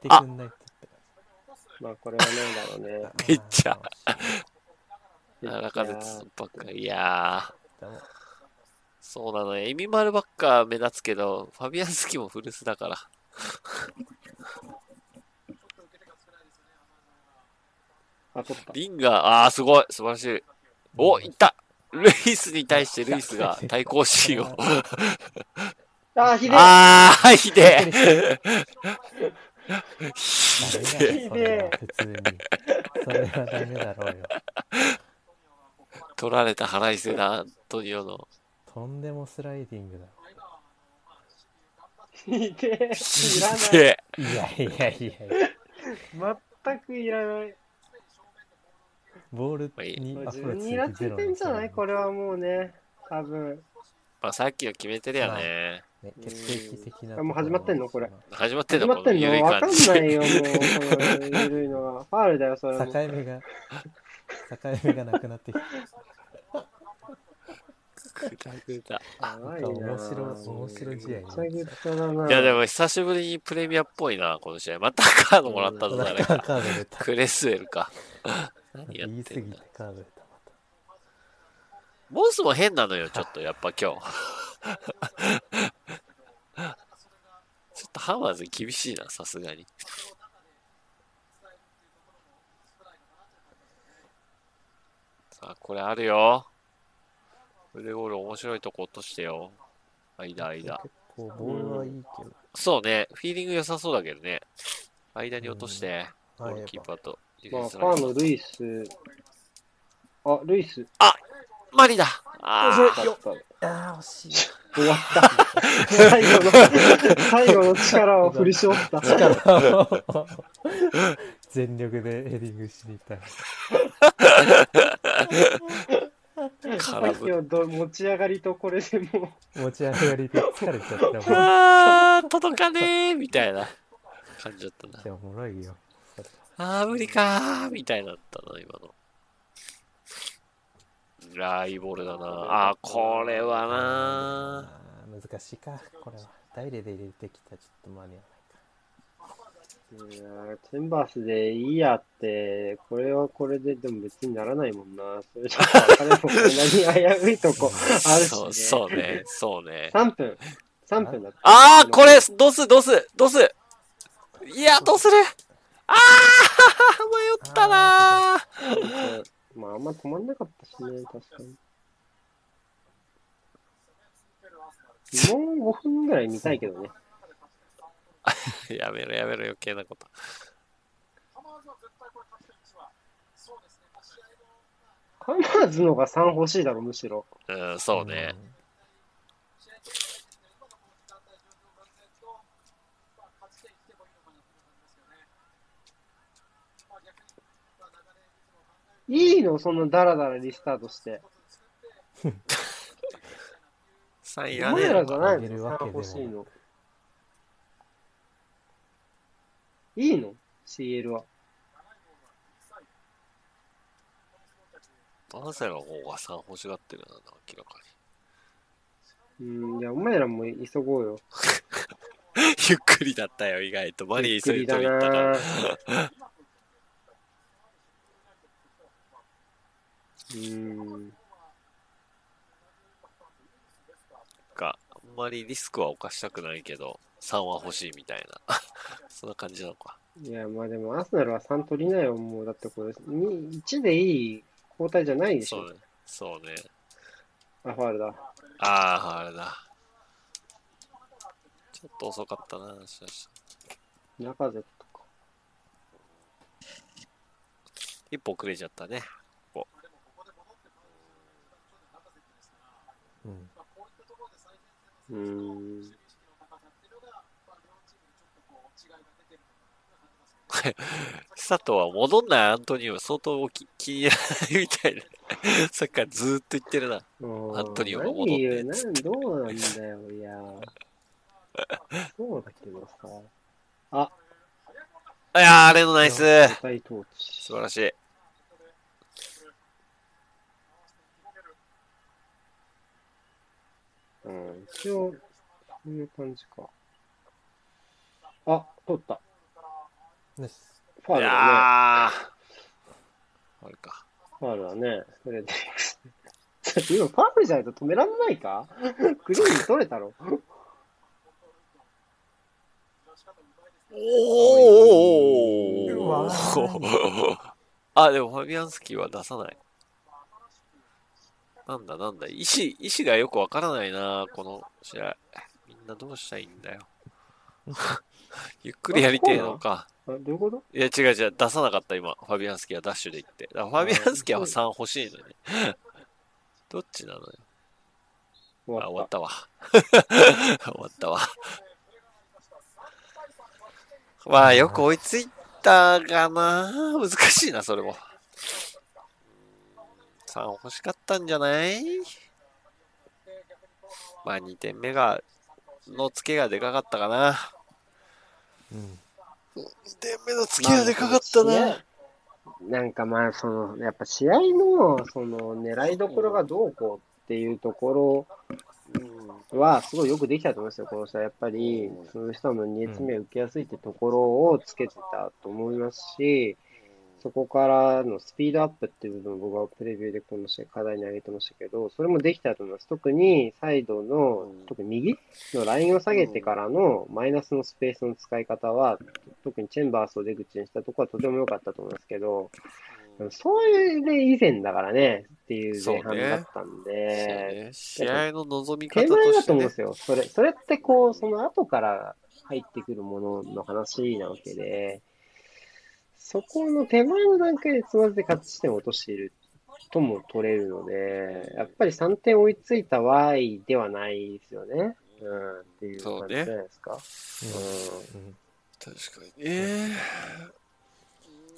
てくんないとって まあこれはないだろうね。めっちゃ。中でつばっかり。いやー、そうなのよ。エミマルばっか目立つけど、ファビアンスキも古巣だから。リンガー、あー、すごい素晴らしい。お、いったルイスに対してルイスが対抗心を。あ、ひでえあー、ひでえ。ひでえ。取られた腹いせだ、アントニオの。とんでもスライディングだひでえ。いらない。いやいやいやいや全くいらない。ボールにアプローチ分にイラついてんじゃない？これはもうね。多分。まあ、さっきの決めてるよね。ね、決定的なあもう始まってんの？これ始まってん始のまってんの？わかん。ないよ、もう。この緩いのは。ファールだよ、それも。境目が境目がなくなってきぐだぐだ。やばい面白面白い試合にめっちゃぐっただな。いや、でも久しぶりにプレミアっぽいな、この試合。またカードもらったぞ、誰カか。ード出たクレスウェルか。何やっ言い過てんだぎて。カード出たまたモンスも変なのよ、ちょっと、やっぱ今日。ちょっとハマーズ厳しいな、さすがに。さあ、これあるよ。腕ゴール面白いとこ落としてよ。間、間。結構ボールはいいけどそうね、フィーリング良さそうだけどね。間に落として、ゴあールキーパーとディまあ、フェンスラインファーのルイス。あ、ルイス。マリだあーよああ惜しい終わった。最後の、最後の力を振り絞った。力 を全力でヘディングしに行った さ空振っきのど持ち上がりとこれでも持ち上がりで疲れちゃったあ ー、届かねーみたいな。感じだったな。じゃあおもろいよ。あー、無理かーみたいになったな、今の。あー、いいボールだな。あー、これはなあー難しいかこれは。ダイレで入れてきた。らちょっと間に合わいやーチェンバースでいいやって、これはこれででも別にならないもんな。それちょっと彼もこんなに危ういとこ あるし、ね。そう、そうね、そうね。3分。3分だった。あー、これ、ドス、ドス、ドスいや、どうするあー、迷ったなーまあ、あんま止まんなかったしね、確かに。もう5分ぐらい見たいけどね。やめろやめろ余計なこと。ハマーズのが3欲しいだろ、むしろ。うん、そうね。いいのそんなダラダラリスタートして。3位やねえのいの。いあげるの？3わけでも欲しいの。?CL は。バーセロの方が3欲しがってるな、明らかうん、いや、お前らも急ごうよ。に。ゆっくりだったよ、意外と。マリー急いで取り行ったから。うん。か、あんまりリスクは犯したくないけど、3は欲しいみたいな。そんな感じなのか。いや、まあでも、アスナルは3取りなよ、もう。だってこれ、に1でいい交代じゃないでしょ。そうね。そうね。あ、ファールだ。ああ、あれだ。ちょっと遅かったな、しかし。中瀬とか。一歩遅れちゃったね。うん。うん。佐藤は戻んない？アントニオ相当気気に入らないみたいな。さっきからずーっと言ってるな。アアントニオが戻って何言どうなんだよ、いや。そうだけどさ。あ、いやー、あれのナイス。素晴らしい。うん、一応、そういう感じか。あ、取った。です。いやー。ファールだあれか。ね。ファールだね。それで。今、ファールじゃないと止めらんないか？クリーンに取れたろ。おーあ、でもファビアンスキーは出さない。なんだなんだ、意思、意思がよくわからないな、この試合。みんなどうしたらいいんだよ。ゆっくりやりてえのか。あ、どういうこと？いや、違う違う、出さなかった今。ファビアンスキーはダッシュで行って。ファビアンスキーは3欲しいのね。どっちなのよ？終あ、終わわった。わ。終わったわ。まあ、よく追いついたかな。難しいな、それも。3欲しかったんじゃない？まあ、2点目が、の付けがでかかったかな。うん。2点目の付けがでかかったな。なんかまあ、その、やっぱ試合の、その、狙いどころがどうこうっていうところは、すごいよくできたと思いますよ、この人は。やっぱり、その人の2列目を受けやすいってところをつけてたと思いますし、そこからのスピードアップっていう部分を僕はプレビューでこの試合課題に挙げてましたけど、それもできたと思います。特にサイドの、特に右のラインを下げてからのマイナスのスペースの使い方は、特にチェンバースを出口にしたところはとても良かったと思いますけど、そういうで以前だからねっていう前半だったんで、ね。試合の望み方と手前だしてねと思うんです。よ。それ、それってこう、その後から入ってくるものの話なわけで、そこの手前の段階でつまずいて勝ち地点を落としているとも取れるので、やっぱり3点追いついた Y ではないですよね。うん、っていう感じじゃないですか。うん。確かにね。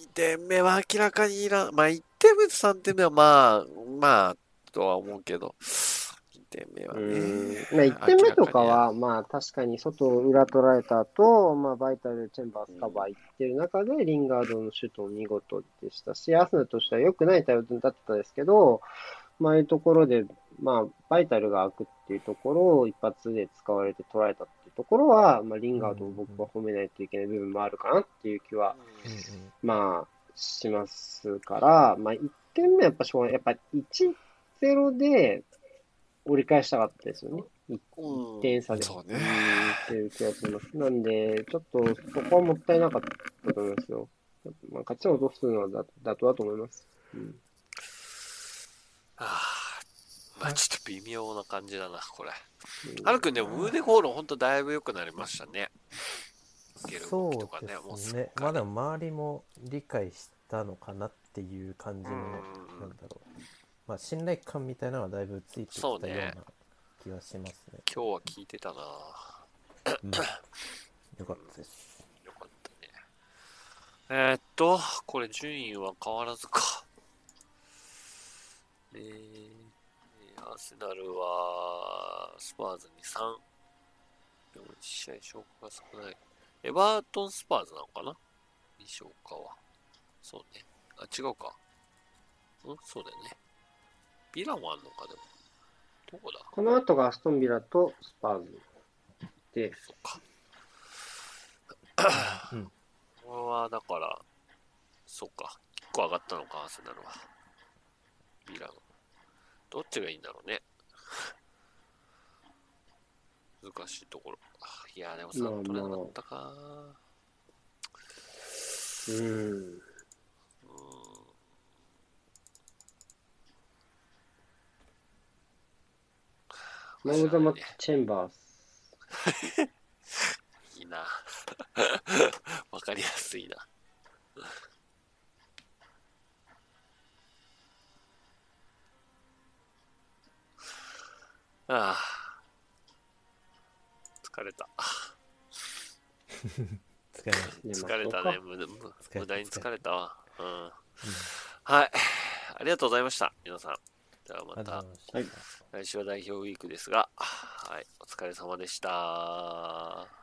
2点目は明らかにいらん。まあ1点目と3点目はまあ、まあ、とは思うけど、2点目はうんね。まあ、1点目とかは、まあ確かに外裏取られた後、まあバイタル、チェンバースカバー行ってる中で、リンガードのシュートも見事でしたし、アスナルとしては良くない対応だったですけど、まあいうところで、まあバイタルが開くっていうところを一発で使われて取られたっていうところは、まあリンガードを僕は褒めないといけない部分もあるかなっていう気はまあ、しますから、まあ、1点目はやっぱしょうがない。やっぱ1-0で折り返したかったですよね。1点差で。そうねんっていう気がします。なんで、ちょっとそこはもったいなかったと思いますよ。まあ、勝ちを落とすのはだ妥当だと思います。うん、ああ、まあちょっと微妙な感じだな、これ。うんアルくんでもムーデホールほんとだいぶ良くなりましたね。ね、もそううですね。まあでも周りも理解したのかなっていう感じの、うんなんだろう。まあ信頼感みたいなのはだいぶついてきたような気がしますね。今日は聞いてたなうん よかったです。よかったね。えー、っと、これ順位は変わらずか。えー、アーセナルは、スパーズに3。でも1試合消化が少ない。エバートンスパーズなのかな？に消化は。そうね。あ、違うか。うん？そうだよね。ビラもあんのか、でも。どこだ？この後がアストンビラとスパーズで、そっか。うんこれは、だから、そっか。1個上がったのか、アーセナルは。ビラの。どっちがいいんだろうね。難しいところ。いや、でも3取れなかったか。うん。うんマウザマチェンバース。いいな。わかりやすいな。ああ。疲れた。疲れ疲れたかね。無駄に疲れたわ。うんはい。ありがとうございました。皆さん。ではまた。来週は代表ウィークですが、はい。お疲れ様でした。